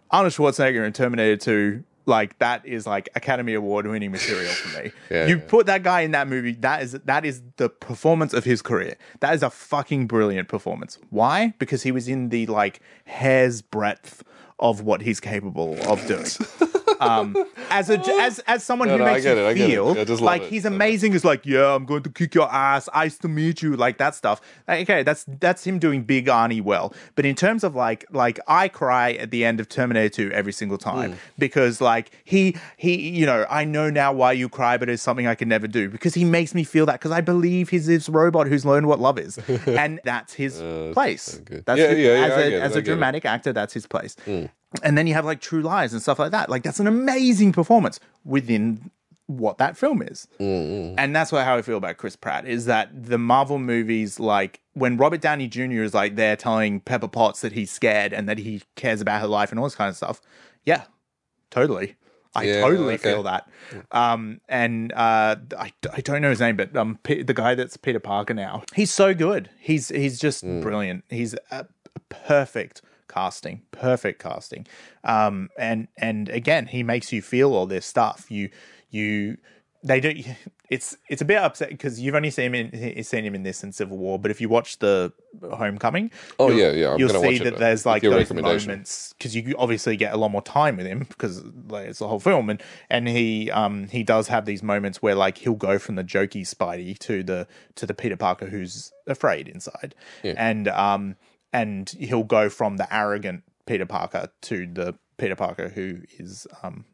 [SPEAKER 2] Arnold Schwarzenegger in Terminator 2 like that is like Academy Award winning material for me.
[SPEAKER 1] Yeah,
[SPEAKER 2] you
[SPEAKER 1] yeah.
[SPEAKER 2] put that guy in that movie, that is that is the performance of his career. That is a fucking brilliant performance. Why? Because he was in the like hair's breadth of what he's capable of doing. Um, as a as as someone
[SPEAKER 1] No,
[SPEAKER 2] who
[SPEAKER 1] no,
[SPEAKER 2] makes you
[SPEAKER 1] it, I get it.
[SPEAKER 2] feel like
[SPEAKER 1] it.
[SPEAKER 2] he's amazing. Is like, yeah, I'm going to kick your ass. Nice to meet you. Like that stuff. Okay, that's that's him doing Big Arnie well. But in terms of like like I cry at the end of Terminator 2 every single time
[SPEAKER 1] Hmm.
[SPEAKER 2] because like he he you know I know now why you cry, but it's something I can never do because he makes me feel that because I believe he's this robot who's learned what love is, and that's his place.
[SPEAKER 1] Uh, good.
[SPEAKER 2] That's
[SPEAKER 1] Yeah,
[SPEAKER 2] his-
[SPEAKER 1] yeah, yeah,
[SPEAKER 2] as a as a
[SPEAKER 1] get it.
[SPEAKER 2] dramatic actor, that's his place. And then you have like True Lies and stuff like that. Like that's an amazing performance within what that film is. And that's what, how I feel about Chris Pratt is that the Marvel movies, like when Robert Downey Jr. is like there telling Pepper Potts that he's scared and that he cares about her life and all this kind of stuff. Yeah, totally. I
[SPEAKER 1] Yeah,
[SPEAKER 2] totally
[SPEAKER 1] okay.
[SPEAKER 2] feel that. Um, and uh, I, I don't know his name, but um, P- the guy that's Peter Parker now, he's so good. He's he's just brilliant. He's perfect casting, perfect casting. Um, and and again, he makes you feel all this stuff. You you they do. It's it's a bit upset because you've only seen him in seen him in this in Civil War, but if you watch the Homecoming,
[SPEAKER 1] Oh, yeah, yeah, I'm
[SPEAKER 2] you'll see
[SPEAKER 1] watch
[SPEAKER 2] that there's like those moments because you obviously get a lot more time with him because like, it's the whole film and and he um he does have these moments where like he'll go from the jokey Spidey to the to the Peter Parker who's afraid inside and um and he'll go from the arrogant Peter Parker to the Peter Parker who is um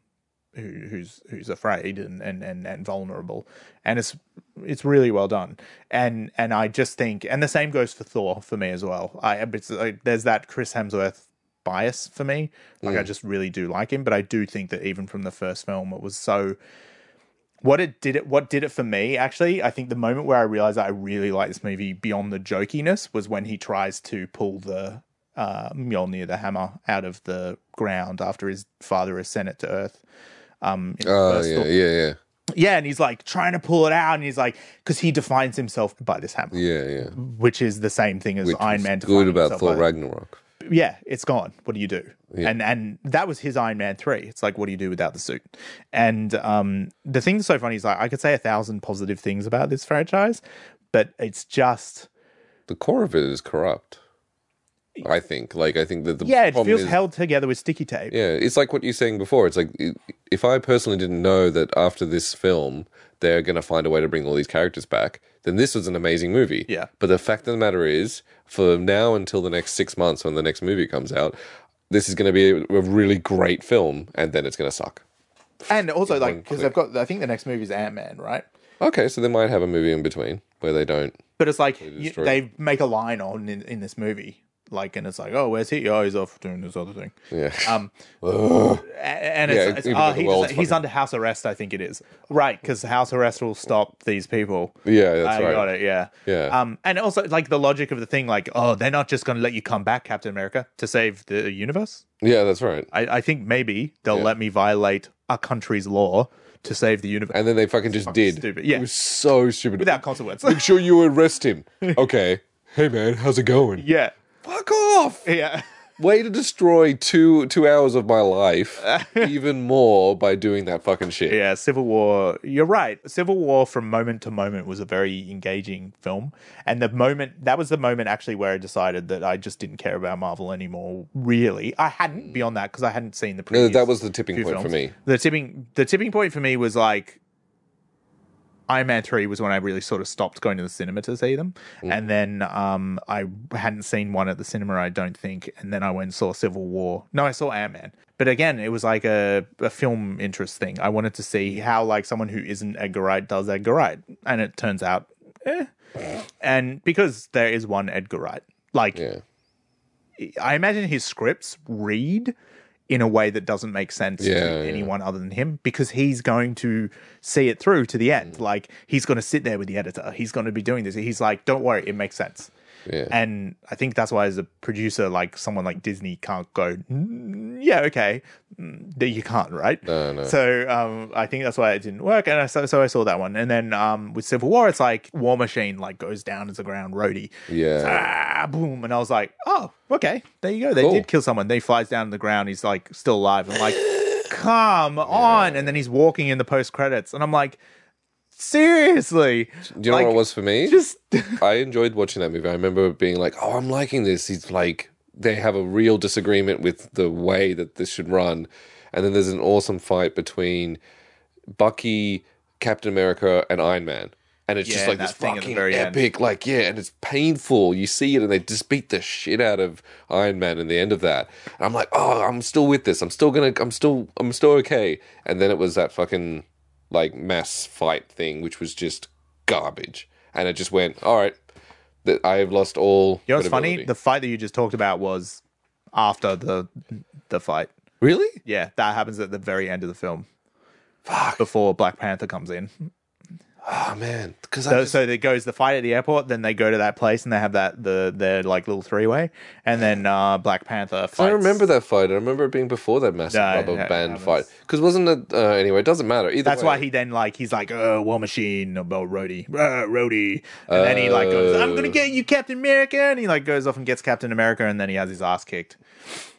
[SPEAKER 2] who, who's who's afraid and, and, and, and vulnerable. And it's it's really well done. And and I just think and the same goes for Thor for me as well. I like, there's that Chris Hemsworth bias for me. Like I just really do like him but I do think that even from the first film it was so what it did it what did it for me actually I think the moment where I realized that I really like this movie beyond the jokiness was when he tries to pull the uh, Mjolnir the hammer out of the ground after his father has sent it to Earth um
[SPEAKER 1] Oh yeah, yeah, yeah,
[SPEAKER 2] yeah, and he's like trying to pull it out, and he's like, because he defines himself by this hammer,
[SPEAKER 1] yeah, yeah.
[SPEAKER 2] which is the same thing as
[SPEAKER 1] Which
[SPEAKER 2] Iron Man.
[SPEAKER 1] good about Thor Ragnarok.
[SPEAKER 2] Yeah, it's gone. What do you do? And and that was his Iron Man three. It's like, what do you do without the suit? And um, the thing that's so funny is like I could say a thousand positive things about this franchise, but it's just
[SPEAKER 1] The core of it is corrupt. I think. Like I think that the
[SPEAKER 2] yeah, it feels
[SPEAKER 1] is-
[SPEAKER 2] held together with sticky tape.
[SPEAKER 1] Yeah, it's like what you're saying before. It's like if I personally didn't know that after this film they're going to find a way to bring all these characters back, then this was an amazing movie.
[SPEAKER 2] Yeah.
[SPEAKER 1] But the fact of the matter is, for now until the next six months when the next movie comes out, this is going to be a, a really great film, and then it's going to suck.
[SPEAKER 2] And also like because they've got I think the next movie is Ant Man, right?
[SPEAKER 1] Okay, so they might have a movie in between where they don't.
[SPEAKER 2] But it's like you, they make a line on in, in this movie, like, and it's like, oh, where's he? Oh, he's off doing this other thing.
[SPEAKER 1] Yeah.
[SPEAKER 2] Um, and
[SPEAKER 1] Yeah,
[SPEAKER 2] it's, it's oh,
[SPEAKER 1] though the
[SPEAKER 2] he's,
[SPEAKER 1] fucking-
[SPEAKER 2] under house arrest. I think it is right because house arrest will stop these people.
[SPEAKER 1] yeah, that's
[SPEAKER 2] I
[SPEAKER 1] right.
[SPEAKER 2] got it. Yeah.
[SPEAKER 1] Yeah.
[SPEAKER 2] Um, and also like the logic of the thing, like, oh, they're not just going to let you come back, Captain America, to save the universe.
[SPEAKER 1] Yeah, that's right.
[SPEAKER 2] I, I think maybe they'll
[SPEAKER 1] Yeah.
[SPEAKER 2] let me violate a country's law to save the universe
[SPEAKER 1] And then they fucking just did.
[SPEAKER 2] stupid. Yeah.
[SPEAKER 1] It was so stupid.
[SPEAKER 2] without consequence.
[SPEAKER 1] Make sure you arrest him. Okay. Hey man, how's it going?
[SPEAKER 2] yeah.
[SPEAKER 1] Fuck off.
[SPEAKER 2] Yeah.
[SPEAKER 1] Way to destroy two two hours of my life even more by doing that fucking shit.
[SPEAKER 2] Yeah, Civil War. You're right. Civil War from moment to moment was a very engaging film, and the moment that was the moment actually where I decided that I just didn't care about Marvel anymore. Really, I hadn't beyond that because I hadn't seen the
[SPEAKER 1] No, that was the tipping
[SPEAKER 2] few
[SPEAKER 1] point for me.
[SPEAKER 2] The tipping the tipping point for me was like Iron Man three was when I really sort of stopped going to the cinema to see them,
[SPEAKER 1] Mm.
[SPEAKER 2] and then um, I hadn't seen one at the cinema, I don't think, and then I went and saw Civil War. No, I saw Ant Man, but again, it was like a, a film interest thing. I wanted to see how like someone who isn't Edgar Wright does Edgar Wright, and it turns out, eh. And because there is one Edgar Wright, like
[SPEAKER 1] Yeah.
[SPEAKER 2] I imagine his scripts read in a way that doesn't make sense
[SPEAKER 1] Yeah,
[SPEAKER 2] to
[SPEAKER 1] yeah.
[SPEAKER 2] anyone other than him because he's going to see it through to the
[SPEAKER 1] Mm.
[SPEAKER 2] end. Like he's going to sit there with the editor. He's going to be doing this. He's like, "Don't worry, it makes sense."
[SPEAKER 1] Yeah.
[SPEAKER 2] And I think that's why, as a producer, like someone like Disney can't go, "Mm, yeah, okay, Mm, that you can't, right?
[SPEAKER 1] No, no.
[SPEAKER 2] So um, I think that's why it didn't work, and I, so, so I saw that one. And then um, with Civil War, it's like War Machine like goes down as a ground roadie,
[SPEAKER 1] Yeah.
[SPEAKER 2] ah, boom, and I was like, oh, okay, there you go. They
[SPEAKER 1] Cool.
[SPEAKER 2] did kill someone. They flies down to the ground. He's like still alive. I'm like, come on. And then he's walking in the post credits. And I'm like, seriously?
[SPEAKER 1] Do you know
[SPEAKER 2] Like,
[SPEAKER 1] what it was for me?
[SPEAKER 2] Just
[SPEAKER 1] I enjoyed watching that movie. I remember being like, "Oh, I'm liking this." He's like, they have a real disagreement with the way that this should run, and then there's an awesome fight between Bucky, Captain America, and Iron Man. And it's just like this
[SPEAKER 2] that thing at the
[SPEAKER 1] fucking
[SPEAKER 2] very end.
[SPEAKER 1] epic, like yeah, and it's painful. You see it, and they just beat the shit out of Iron Man in the end of that. And I'm like, oh, I'm still with this. I'm still gonna, I'm still, I'm still okay. And then it was that fucking like mass fight thing, which was just garbage. And it just went, all right, that I have lost all.
[SPEAKER 2] You know what's funny? The fight that you just talked about was after the the fight.
[SPEAKER 1] really?
[SPEAKER 2] Yeah, that happens at the very end of the film
[SPEAKER 1] Fuck.
[SPEAKER 2] before Black Panther comes in.
[SPEAKER 1] Oh man, because
[SPEAKER 2] So,
[SPEAKER 1] just,
[SPEAKER 2] so it goes the fight at the airport, then they go to that place and they have that the their like little three way, and then uh, Black Panther. Fights.
[SPEAKER 1] I remember that fight. I remember it being before that massive
[SPEAKER 2] No,
[SPEAKER 1] rubber
[SPEAKER 2] it
[SPEAKER 1] band fight. Because wasn't it? Uh, anyway, it doesn't matter. Either
[SPEAKER 2] That's
[SPEAKER 1] way.
[SPEAKER 2] why he then like he's like, "Oh, War Machine about Rhodey, uh, Rhodey," and then he like goes, "I'm gonna get you, Captain America," and he like goes off and gets Captain America, and then he has his ass kicked.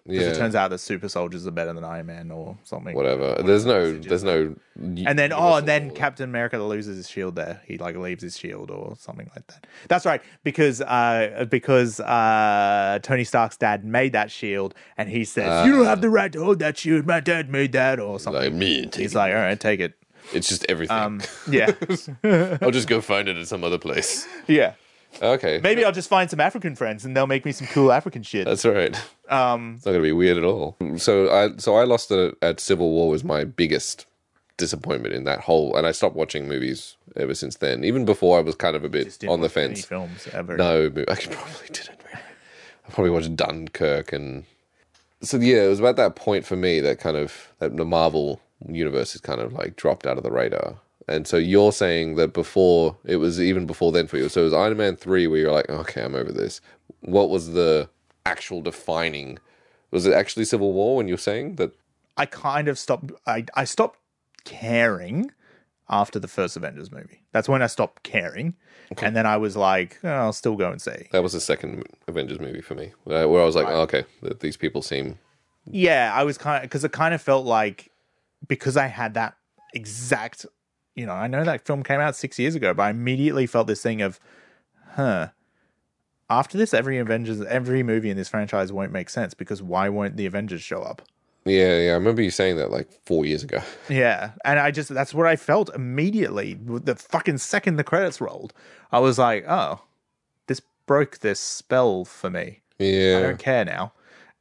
[SPEAKER 2] Because
[SPEAKER 1] Yeah.
[SPEAKER 2] it turns out that super soldiers are better than Iron Man or something.
[SPEAKER 1] whatever. There's no. There's no.
[SPEAKER 2] And then oh, and then Captain America loses his shield there. He like leaves his shield or something like that. That's right, because uh because uh Tony Stark's dad made that shield, and he says, "You don't have the right to hold that shield. My dad made that," or something.
[SPEAKER 1] like me.
[SPEAKER 2] He's like, "All right, take it."
[SPEAKER 1] It's just everything.
[SPEAKER 2] Um, yeah,
[SPEAKER 1] I'll just go find it at some other place.
[SPEAKER 2] yeah.
[SPEAKER 1] Okay,
[SPEAKER 2] Maybe I'll just find some African friends, and they'll make me some cool African shit.
[SPEAKER 1] that's all right.
[SPEAKER 2] Um,
[SPEAKER 1] It's not gonna be weird at all. So I so I lost it at Civil War was my biggest disappointment in that whole, and I stopped watching movies ever since then. Even before I was kind of a bit on the
[SPEAKER 2] watch any
[SPEAKER 1] fence.
[SPEAKER 2] films ever.
[SPEAKER 1] No, I probably didn't. Really. I probably watched Dunkirk and so yeah, it was about that point for me that kind of that the Marvel universe has kind of like dropped out of the radar. And so you're saying that before it was even before then for you. So it was Iron Man three where you're like, okay, I'm over this. What was the actual defining? Was it actually Civil War when you're saying that?
[SPEAKER 2] I kind of stopped. I I stopped caring after the first Avengers movie. That's when I stopped caring, and then I was like, oh, I'll still go and see.
[SPEAKER 1] That was the second Avengers movie for me, where I was like, oh, okay, these people seem
[SPEAKER 2] Yeah, I was kind of because it kind of felt like because I had that exact. You know, I know that film came out six years ago, but I immediately felt this thing of, huh. After this, every Avengers, every movie in this franchise won't make sense because why won't the Avengers show up?
[SPEAKER 1] Yeah, yeah. I remember you saying that like four years ago.
[SPEAKER 2] Yeah, and I just that's what I felt immediately. The fucking second the credits rolled, I was like, "Oh, this broke this spell for me.
[SPEAKER 1] Yeah, I
[SPEAKER 2] don't care now."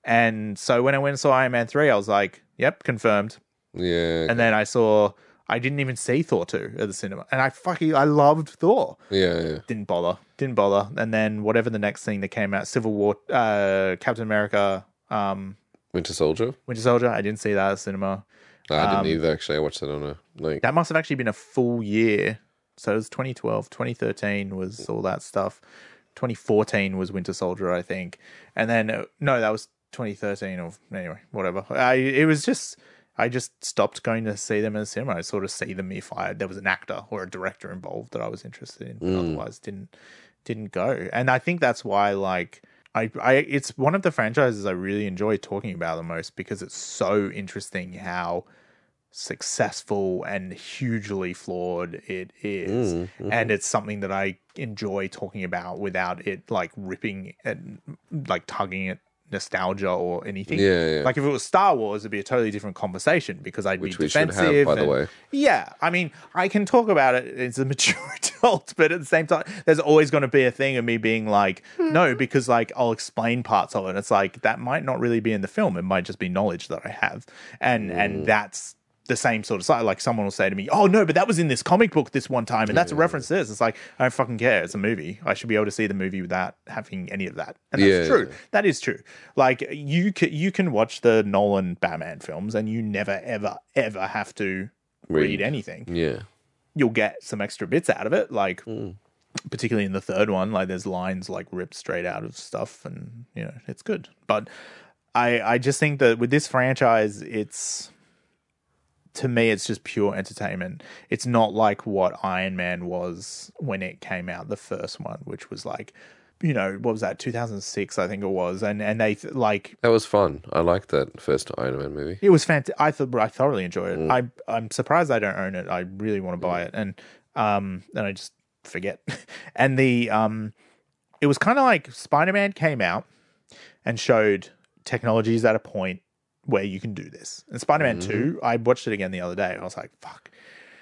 [SPEAKER 2] And so when I went and saw Iron Man three, I was like, "Yep, confirmed."
[SPEAKER 1] yeah,
[SPEAKER 2] And then I saw I didn't even see Thor two at the cinema, and I fucking I loved Thor.
[SPEAKER 1] yeah, yeah.
[SPEAKER 2] Didn't bother, didn't bother. And then whatever the next thing that came out, Civil War, uh, Captain America, um,
[SPEAKER 1] Winter Soldier.
[SPEAKER 2] Winter Soldier. I didn't see that at the cinema.
[SPEAKER 1] No, I didn't
[SPEAKER 2] Um,
[SPEAKER 1] either. Actually, I watched that on a like.
[SPEAKER 2] That must have actually been a full year. So it was 2012, 2013 was all that stuff. 2014 was Winter Soldier, I think. And then, uh, no, that was 2013 or anyway, whatever. I, it was just, I just stopped going to see them in the cinema. I sort of see them if I, there was an actor or a director involved that I was interested in, but otherwise didn't, didn't go. And I think that's why, like, I, I, it's one of the franchises I really enjoy talking about the most because it's so interesting how successful and hugely flawed it is. Mm, mm-hmm. and it's something that I enjoy talking about without it like ripping and like tugging at nostalgia or anything.
[SPEAKER 1] Yeah, yeah.
[SPEAKER 2] Like if it was Star Wars, it'd be a totally different conversation because I'd
[SPEAKER 1] Which
[SPEAKER 2] be
[SPEAKER 1] we have,
[SPEAKER 2] defensive.
[SPEAKER 1] by the way.
[SPEAKER 2] Yeah, I mean, I can talk about it as a mature adult, but at the same time, there's always going to be a thing of me being like, no, hmm. because like I'll explain parts of it. It's like that might not really be in the film; it might just be knowledge that I have, and and mm. that's the same sort of side. Like someone will say to me, "Oh no, but that was in this comic book this one time, and that's a reference to this." It's like I don't fucking care. It's a movie. I should be able to see the movie without having any of that, and that's
[SPEAKER 1] Yeah.
[SPEAKER 2] true. That is true. Like you can you can watch the Nolan Batman films, and you never ever ever have to read
[SPEAKER 1] Read.
[SPEAKER 2] anything
[SPEAKER 1] Yeah,
[SPEAKER 2] you'll get some extra bits out of it like hmm. particularly in the third one like there's lines like ripped straight out of stuff and you know it's good but i i just think that with this franchise it's to me it's just pure entertainment it's not like what iron man was when it came out the first one which was like you know, what was that? 2006, I think it was, and and they like
[SPEAKER 1] That was fun. I liked that first Iron Man movie.
[SPEAKER 2] it was fantastic. I thought I thoroughly enjoyed it. I I'm surprised I don't own it. I really want to buy it, and um, and I just forget. and the um, it was kind of like Spider Man came out and showed technologies at a point where you can do this. And Spider Man mm-hmm. Two, I watched it again the other day. and I was like, fuck,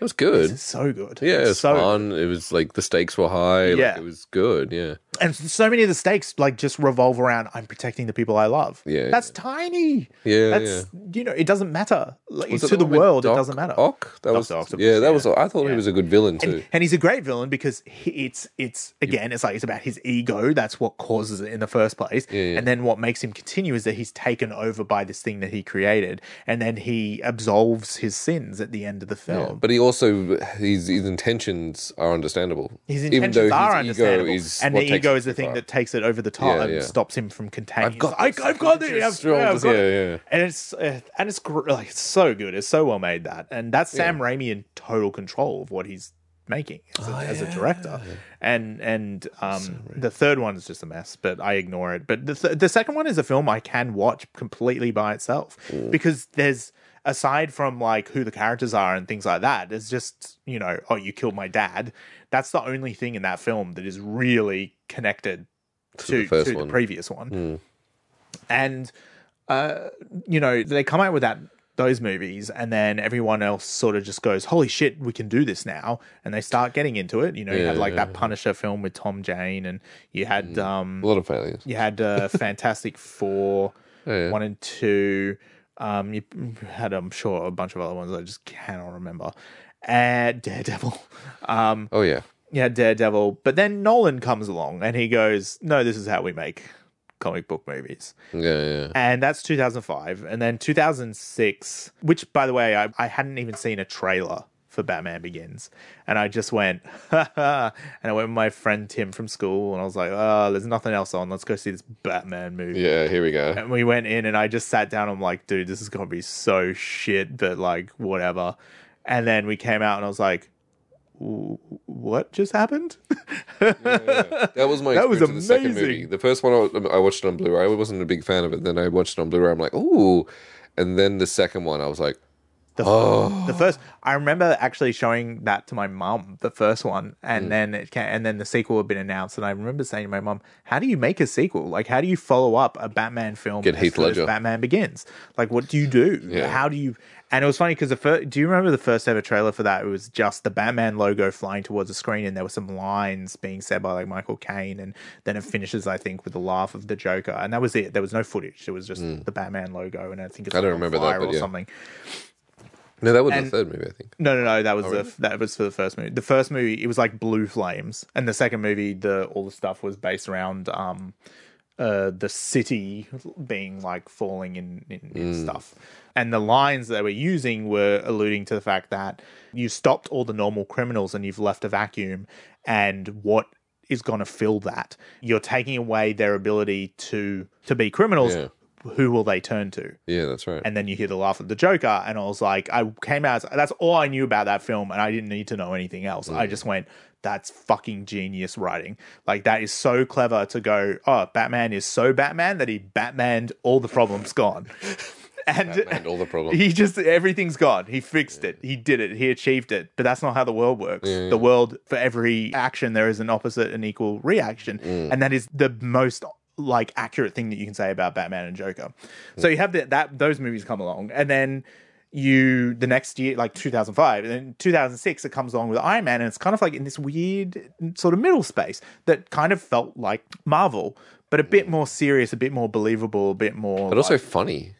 [SPEAKER 1] It was good.
[SPEAKER 2] so good.
[SPEAKER 1] Yeah, it
[SPEAKER 2] It's
[SPEAKER 1] was
[SPEAKER 2] so
[SPEAKER 1] fun. It was like the stakes were high.
[SPEAKER 2] Yeah.
[SPEAKER 1] Like, it was good. Yeah.
[SPEAKER 2] And so many of the stakes like just revolve around I'm protecting the people I love.
[SPEAKER 1] Yeah,
[SPEAKER 2] that's tiny.
[SPEAKER 1] Yeah.
[SPEAKER 2] That's you know, it doesn't matter. Like, to the
[SPEAKER 1] with
[SPEAKER 2] world, it doesn't matter.
[SPEAKER 1] Ock? That was
[SPEAKER 2] Dr. Octopus,
[SPEAKER 1] yeah. That
[SPEAKER 2] yeah.
[SPEAKER 1] was. I thought he was a good villain too.
[SPEAKER 2] And, and he's a great villain because he, it's it's again it's like it's about his ego. That's what causes it in the first place.
[SPEAKER 1] yeah.
[SPEAKER 2] And then what makes him continue is that he's taken over by this thing that he created, and then he absolves his sins at the end of the film.
[SPEAKER 1] But he also his his intentions are understandable.
[SPEAKER 2] His
[SPEAKER 1] Even
[SPEAKER 2] intentions
[SPEAKER 1] though
[SPEAKER 2] are
[SPEAKER 1] his ego
[SPEAKER 2] understandable,
[SPEAKER 1] is
[SPEAKER 2] and
[SPEAKER 1] what
[SPEAKER 2] the ego is the thing that takes it over the top
[SPEAKER 1] Yeah,
[SPEAKER 2] and
[SPEAKER 1] yeah.
[SPEAKER 2] stops him from containing.
[SPEAKER 1] I've got.
[SPEAKER 2] I, I've got this. I've, yeah, I've got
[SPEAKER 1] yeah,
[SPEAKER 2] it.
[SPEAKER 1] yeah.
[SPEAKER 2] And it's uh, and it's gr- like it's so good. It's so well made that, and that's Sam Raimi in total control of what he's making as a, as a director. And and um, the third one is just a mess, but I ignore it. But the th- the second one is a film I can watch completely by itself because there's aside from like who the characters are and things like that, there's just you know, oh, you killed my dad. That's the only thing in that film that is really connected to,
[SPEAKER 1] the first
[SPEAKER 2] to the previous one. And uh, you know, they come out with that those movies, and then everyone else sort of just goes, "Holy shit, we can do this now!" And they start getting into it. You know, you had like that Punisher film with Tom Jane, and you had um,
[SPEAKER 1] a lot of failures.
[SPEAKER 2] you had uh, Fantastic Four,
[SPEAKER 1] Yeah.
[SPEAKER 2] one and two. Um, you had, I'm sure, a bunch of other ones I just cannot remember. And Daredevil. Um,
[SPEAKER 1] Oh yeah.
[SPEAKER 2] Yeah, Daredevil. But then Nolan comes along and he goes, "No, this is how we make comic book movies."
[SPEAKER 1] Yeah, yeah.
[SPEAKER 2] And that's 2005. And then 2006, which, by the way, I, I hadn't even seen a trailer for Batman Begins. And I just went, ha ha. And I went with my friend Tim from school and I was like, oh, there's nothing else on. Let's go see this Batman movie.
[SPEAKER 1] Yeah, here we go.
[SPEAKER 2] And we went in and I just sat down. I'm like, dude, this is to be so shit, but like, whatever. And then we came out and I was like, "W- what just happened?
[SPEAKER 1] That was my
[SPEAKER 2] That was
[SPEAKER 1] with the second
[SPEAKER 2] amazing.
[SPEAKER 1] movie. The first one I, I watched it on Blu-ray. I wasn't a big fan of it. Then I watched it on Blu-ray. I'm like, ooh. And then the second one, I was like,
[SPEAKER 2] The,
[SPEAKER 1] Oh.
[SPEAKER 2] the first, I remember actually showing that to my mum, the first one, and mm. then it came, and then the sequel had been announced, and I remember saying to my mum, "How do you make a sequel? Like, how do you follow up a Batman film?
[SPEAKER 1] Get Heath Ledger.
[SPEAKER 2] Batman Begins. Like, what do you do?
[SPEAKER 1] Yeah.
[SPEAKER 2] How do you?" And it was funny because the first, do you remember the first ever trailer for that? It was just the Batman logo flying towards the screen, and there were some lines being said by like Michael Caine, and then it finishes, I think, with the laugh of the Joker, and that was it. There was no footage. It was just the Batman logo, and I think it's.
[SPEAKER 1] I don't remember that,
[SPEAKER 2] fire
[SPEAKER 1] but
[SPEAKER 2] or
[SPEAKER 1] yeah.
[SPEAKER 2] something.
[SPEAKER 1] no, that was
[SPEAKER 2] And-
[SPEAKER 1] the third movie, I think.
[SPEAKER 2] No, no, no. That was the
[SPEAKER 1] really?
[SPEAKER 2] that was for the first movie. The first movie, it was like blue flames, and the second movie, the all the stuff was based around um, uh, the city being like falling in in, in stuff, and the lines they were using were alluding to the fact that you stopped all the normal criminals and you've left a vacuum, and what is going to fill that? You're taking away their ability to to be criminals.
[SPEAKER 1] Yeah.
[SPEAKER 2] Who will they turn to?
[SPEAKER 1] Yeah, that's right.
[SPEAKER 2] and then you hear the laugh of the Joker, and I was like, I came out. That's all I knew about that film, and I didn't need to know anything else. I just went, "That's fucking genius writing. Like that is so clever to go. Oh, Batman is so Batman that he Batmaned all the problems gone." And
[SPEAKER 1] Batmaned all the problems.
[SPEAKER 2] He just everything's gone. He fixed it. He did it. He achieved it. But that's not how the world works. The world, for every action, there is an opposite and equal reaction,
[SPEAKER 1] Mm.
[SPEAKER 2] and that is the most like accurate thing that you can say about Batman and Joker. So you have the, that those movies come along, and then you the next year, like 2005, and then 2006, it comes along with Iron Man, and it's kind of like in this weird sort of middle space that kind of felt like Marvel, but a bit more serious, a bit more believable, a bit more.
[SPEAKER 1] But also funny.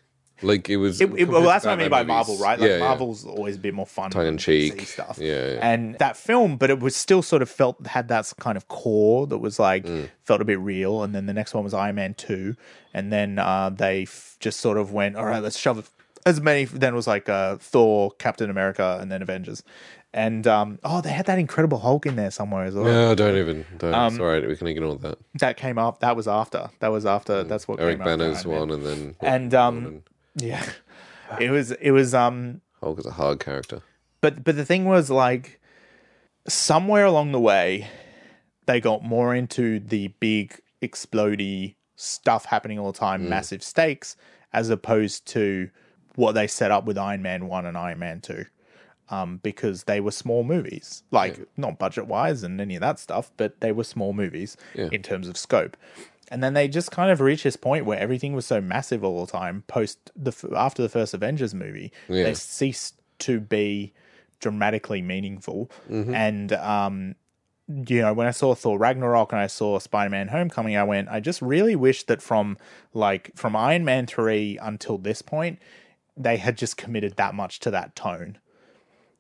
[SPEAKER 1] Like it was.
[SPEAKER 2] It, it- well, that's what I mean by
[SPEAKER 1] Batman
[SPEAKER 2] Marvel, right? Like
[SPEAKER 1] yeah, yeah.
[SPEAKER 2] Marvel's always a bit more fun,
[SPEAKER 1] tongue in cheek
[SPEAKER 2] stuff.
[SPEAKER 1] Yeah, yeah.
[SPEAKER 2] and that film, but it was still sort of felt had that kind of core that was like
[SPEAKER 1] Mm.
[SPEAKER 2] felt a bit real. And then the next one was Iron Man two, and then uh, they f- just sort of went, all right, let's shove as many. Then was like uh, Thor, Captain America, and then Avengers. And um, oh, they had that Incredible Hulk in there somewhere as well.
[SPEAKER 1] No, don't even. Don't.
[SPEAKER 2] Um,
[SPEAKER 1] right. We can ignore that.
[SPEAKER 2] That came up. That was after. That was after. That's what
[SPEAKER 1] Mm. Eric
[SPEAKER 2] came Bana's
[SPEAKER 1] one, and then
[SPEAKER 2] And um, yeah, it was it was um
[SPEAKER 1] Hulk is a hard character.
[SPEAKER 2] but but the thing was like somewhere along the way they got more into the big explodey stuff happening all the time, massive stakes, as opposed to what they set up with Iron Man 1 and Iron Man 2. Um, because they were small movies, like not budget wise and any of that stuff, but they were small movies
[SPEAKER 1] Yeah.
[SPEAKER 2] in terms of scope. And then they just kind of reached this point where everything was so massive all the time. Post the after the first Avengers movie,
[SPEAKER 1] Yeah.
[SPEAKER 2] they ceased to be dramatically meaningful.
[SPEAKER 1] Mm-hmm.
[SPEAKER 2] And um, you know, when I saw Thor Ragnarok and I saw Spider Man Homecoming, I went, I just really wish that from like from Iron Man three until this point, they had just committed that much to that tone,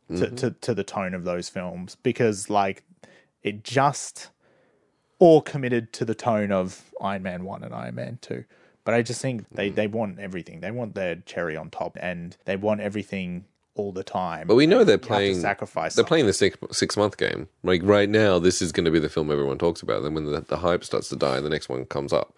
[SPEAKER 2] to mm-hmm. to, to the tone of those films because like it just or committed to the tone of Iron Man one and Iron Man two. But I just think they, mm-hmm. they want everything. They want their cherry on top, and they want everything all the time.
[SPEAKER 1] But we know they're
[SPEAKER 2] You have to
[SPEAKER 1] playing.
[SPEAKER 2] sacrifice.
[SPEAKER 1] They're
[SPEAKER 2] something.
[SPEAKER 1] playing the six, six month game. Like right now, this is going to be the film everyone talks about. Then when the, the hype starts to die, the next one comes up,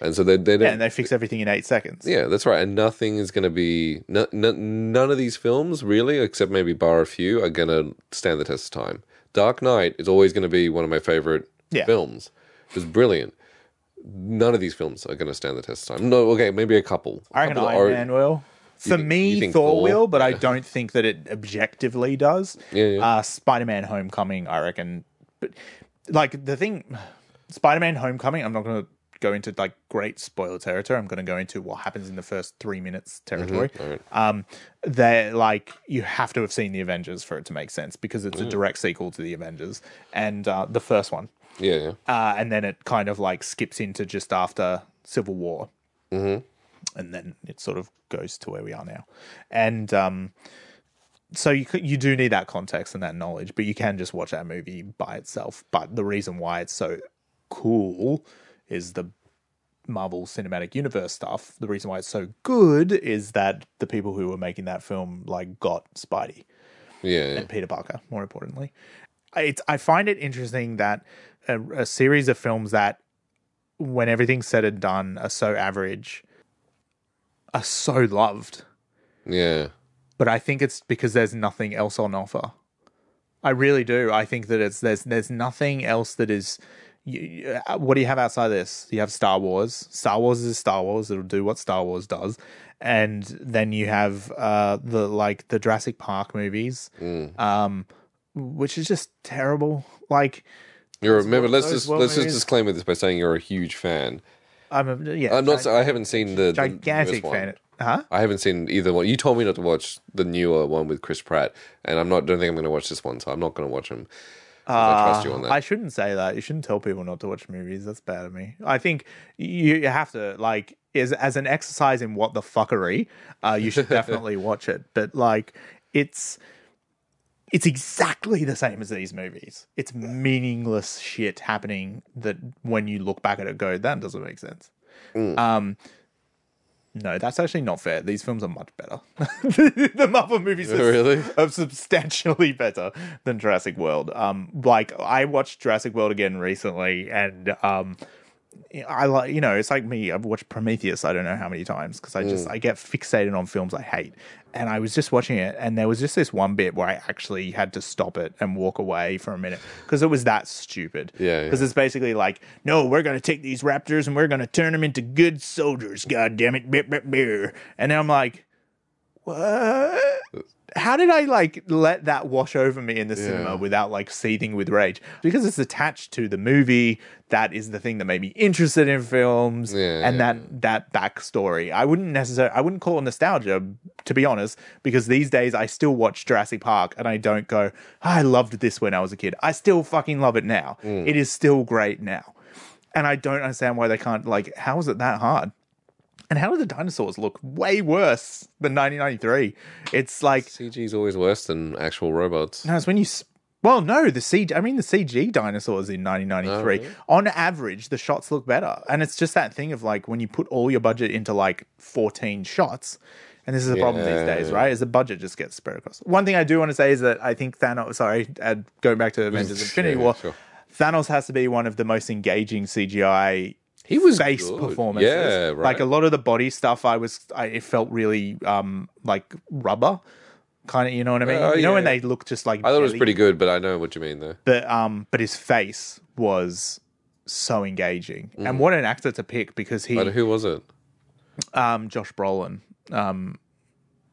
[SPEAKER 1] and so they they
[SPEAKER 2] Yeah, and they fix everything in eight seconds.
[SPEAKER 1] Yeah, that's right. And nothing is going to be no, no, none of these films really, except maybe bar a few, are going to stand the test of time. Dark Knight is always going to be one of my favorite
[SPEAKER 2] Yeah.
[SPEAKER 1] films. It was brilliant. None of these films are going to stand the test of time. No, okay, maybe a couple.
[SPEAKER 2] I reckon
[SPEAKER 1] Couple
[SPEAKER 2] Iron
[SPEAKER 1] are-
[SPEAKER 2] Man will. For
[SPEAKER 1] think-
[SPEAKER 2] me, Thor
[SPEAKER 1] Thor?
[SPEAKER 2] will, but I don't think that it objectively does.
[SPEAKER 1] Yeah, yeah.
[SPEAKER 2] Uh, Spider Man Homecoming, I reckon. But like the thing, Spider Man Homecoming, I'm not going to go into like great spoiler territory. I'm going to go into what happens in the first three minutes territory.
[SPEAKER 1] Mm-hmm. Alright.
[SPEAKER 2] Um, they're like you have to have seen the Avengers for it to make sense because it's a direct sequel to the Avengers and uh, the first one
[SPEAKER 1] Yeah, yeah.
[SPEAKER 2] uh, and then it kind of like skips into just after Civil War, mm-hmm. and then it sort of goes to where we are now, and um, so you you do need that context and that knowledge, but you can just watch that movie by itself. But the reason why it's so cool is the Marvel Cinematic Universe stuff. The reason why it's so good is that the people who were making that film like got Spidey
[SPEAKER 1] Yeah, yeah.
[SPEAKER 2] and Peter Parker, more importantly. It's, I find it interesting that a, a series of films that, when everything's said and done, are so average, are so loved.
[SPEAKER 1] yeah.
[SPEAKER 2] But I think it's because there's nothing else on offer. I really do. I think that it's there's there's nothing else that is. You, uh, what do you have outside this? You have Star Wars. Star Wars is Star Wars. It'll do what Star Wars does, and then you have uh, the like the Jurassic Park movies, um, which is just terrible. Like
[SPEAKER 1] You're remember. Let's just let's just disclaim this by saying you're a huge fan.
[SPEAKER 2] I'm a, yeah,
[SPEAKER 1] I'm not.
[SPEAKER 2] gi-
[SPEAKER 1] I haven't seen the the
[SPEAKER 2] gigantic
[SPEAKER 1] one.
[SPEAKER 2] fan. Huh?
[SPEAKER 1] I haven't seen either one. You told me not to watch the newer one with Chris Pratt, and I'm not. Don't think I'm going to watch this one, so I'm not going to watch him. I trust you on that.
[SPEAKER 2] I shouldn't say that. You shouldn't tell people not to watch movies. That's bad of me. I think you, you have to like as as an exercise in what the fuckery. Uh, you should definitely watch it. But like, it's it's exactly the same as these movies. It's meaningless shit happening that when you look back at it, go that doesn't make sense.
[SPEAKER 1] Mm.
[SPEAKER 2] Um. No, that's actually not fair. These films are much better. the Marvel movies are
[SPEAKER 1] Really?
[SPEAKER 2] are substantially better than Jurassic World. Um, like I watched Jurassic World again recently, and um, I like you know it's like me. I've watched Prometheus. I don't know how many times because I just mm. I get fixated on films I hate. And I was just watching it, and there was just this one bit where I actually had to stop it and walk away for a minute because it was that stupid.
[SPEAKER 1] Yeah, yeah.
[SPEAKER 2] Because it's basically like, no, we're gonna take these raptors and we're gonna turn them into good soldiers. God damn it, beer, beer, beer. And then I'm like, what? How did I like let that wash over me in the cinema without like seething with rage? Because it's attached to the movie. That is the thing that made me interested in films,
[SPEAKER 1] Yeah,
[SPEAKER 2] and
[SPEAKER 1] yeah.
[SPEAKER 2] that that backstory. I wouldn't necessarily, I wouldn't call it nostalgia, to be honest, because these days I still watch Jurassic Park and I don't go, I loved this when I was a kid. I still fucking love it now.
[SPEAKER 1] Mm.
[SPEAKER 2] It is still great now, and I don't understand why they can't. Like, how is it that hard? And how do the dinosaurs look way worse than 1993? It's like
[SPEAKER 1] CG is always worse than actual robots.
[SPEAKER 2] no, it's when you. s- Well, no, the CG. I mean, the CG dinosaurs in 1993. On average, the shots look better, and it's just that thing of like when you put all your budget into like 14 shots. And this is the problem these days, right? Is the budget just gets spread across. One thing I do want to say is that I think Thanos. Sorry, uh, going back to Avengers: Infinity
[SPEAKER 1] Yeah,
[SPEAKER 2] War,
[SPEAKER 1] sure.
[SPEAKER 2] Thanos has to be one of the most engaging CGI
[SPEAKER 1] He was
[SPEAKER 2] face
[SPEAKER 1] good.
[SPEAKER 2] performances.
[SPEAKER 1] Yeah, right.
[SPEAKER 2] Like a lot of the body stuff, I was, I, it felt really um like rubber, kind of. You know what I mean?
[SPEAKER 1] Oh,
[SPEAKER 2] you know when they look just like.
[SPEAKER 1] I thought it was pretty good, but I know what you mean though.
[SPEAKER 2] But um, but his face was so engaging. And what an actor to pick because he
[SPEAKER 1] But who was it?
[SPEAKER 2] um Josh Brolin. Um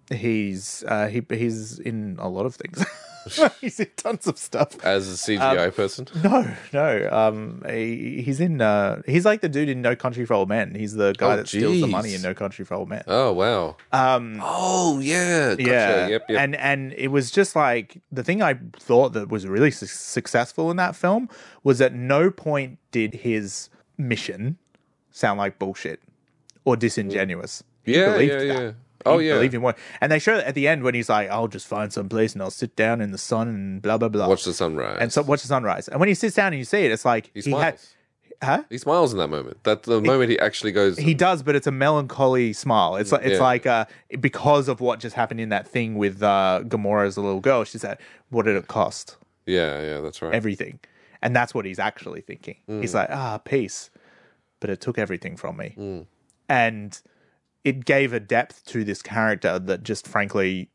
[SPEAKER 2] he's uh he he's in a lot of things. he's in tons of stuff.
[SPEAKER 1] As a CGI
[SPEAKER 2] Um,
[SPEAKER 1] person?
[SPEAKER 2] No, no. Um, he, he's in. Uh, he's like the dude in No Country for Old Men. He's the guy
[SPEAKER 1] Oh,
[SPEAKER 2] that steals the money in No Country for Old Men.
[SPEAKER 1] Oh wow.
[SPEAKER 2] Um,
[SPEAKER 1] Oh yeah. Gotcha.
[SPEAKER 2] yeah,
[SPEAKER 1] Yep. Yep.
[SPEAKER 2] and and it was just like the thing I thought that was really su- successful in that film was at no point did his mission sound like bullshit or disingenuous. He
[SPEAKER 1] yeah. Yeah.
[SPEAKER 2] that.
[SPEAKER 1] Oh yeah.
[SPEAKER 2] believed in what, and they show at the end when he's like, "I'll just find some place and I'll sit down in the sun and blah blah blah."
[SPEAKER 1] Watch the sunrise.
[SPEAKER 2] and so watch the sunrise. And when he sits down and you see it, it's like
[SPEAKER 1] he
[SPEAKER 2] he
[SPEAKER 1] smiles.
[SPEAKER 2] huh?
[SPEAKER 1] He smiles in that moment. That's the moment he actually goes.
[SPEAKER 2] He does, but it's a melancholy smile. It's like it's
[SPEAKER 1] Yeah.
[SPEAKER 2] like uh, because of what just happened in that thing with uh, Gamora as a little girl. She said, "What did it cost?
[SPEAKER 1] yeah. Yeah. That's right.
[SPEAKER 2] Everything." And that's what he's actually thinking.
[SPEAKER 1] Mm.
[SPEAKER 2] He's like, "Ah, peace," but it took everything from me,
[SPEAKER 1] Mm.
[SPEAKER 2] and it gave a depth to this character that just frankly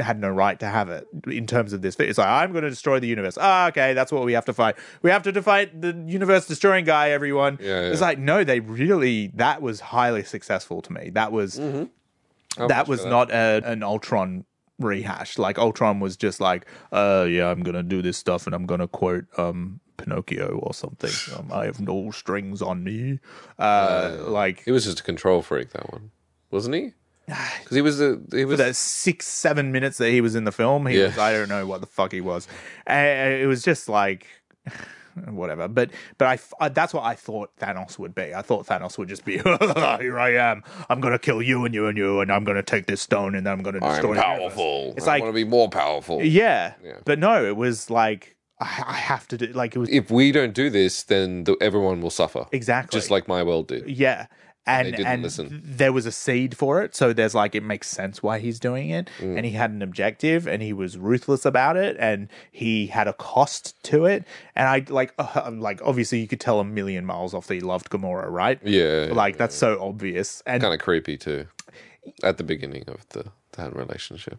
[SPEAKER 2] had no right to have it in terms of this. It's like I'm going to destroy the universe. Ah, okay, that's what we have to fight. We have to fight the universe destroying guy. Everyone.
[SPEAKER 1] Yeah, yeah.
[SPEAKER 2] It's like no, they really that was highly successful to me. That was
[SPEAKER 1] I'll
[SPEAKER 2] that was not a, an Ultron rehash. Like Ultron was just like, uh, yeah, I'm gonna do this stuff and I'm gonna quote um Pinocchio or something. Um, I have no strings on me. Uh, like
[SPEAKER 1] it was just a control freak. That one, wasn't he? Because he was a he was
[SPEAKER 2] the six seven minutes that he was in the film he
[SPEAKER 1] Yeah.
[SPEAKER 2] was i don't know what the fuck he was uh, it was just like whatever but but I, I- that's what i thought thanos would be i thought thanos would just be here i am i'm gonna kill you and you and you and i'm gonna take this stone and then i'm gonna
[SPEAKER 1] I'm
[SPEAKER 2] destroy the universe."
[SPEAKER 1] powerful.
[SPEAKER 2] it's
[SPEAKER 1] I
[SPEAKER 2] like
[SPEAKER 1] want to be more powerful.
[SPEAKER 2] yeah,
[SPEAKER 1] Yeah.
[SPEAKER 2] but no it was like I, I have to do like it was
[SPEAKER 1] If we don't do this, then the, everyone will suffer.
[SPEAKER 2] exactly
[SPEAKER 1] Just like my world did.
[SPEAKER 2] Yeah. And
[SPEAKER 1] didn't
[SPEAKER 2] and
[SPEAKER 1] listen.
[SPEAKER 2] there was a seed for it, so there's like it makes sense why he's doing it,
[SPEAKER 1] Mm.
[SPEAKER 2] and he had an objective, and he was ruthless about it, and he had a cost to it, and I like uh, like obviously you could tell a million miles off that he loved Gamora, right?
[SPEAKER 1] Yeah.
[SPEAKER 2] Like that's so obvious, and
[SPEAKER 1] kind of creepy too. At the beginning of the that relationship,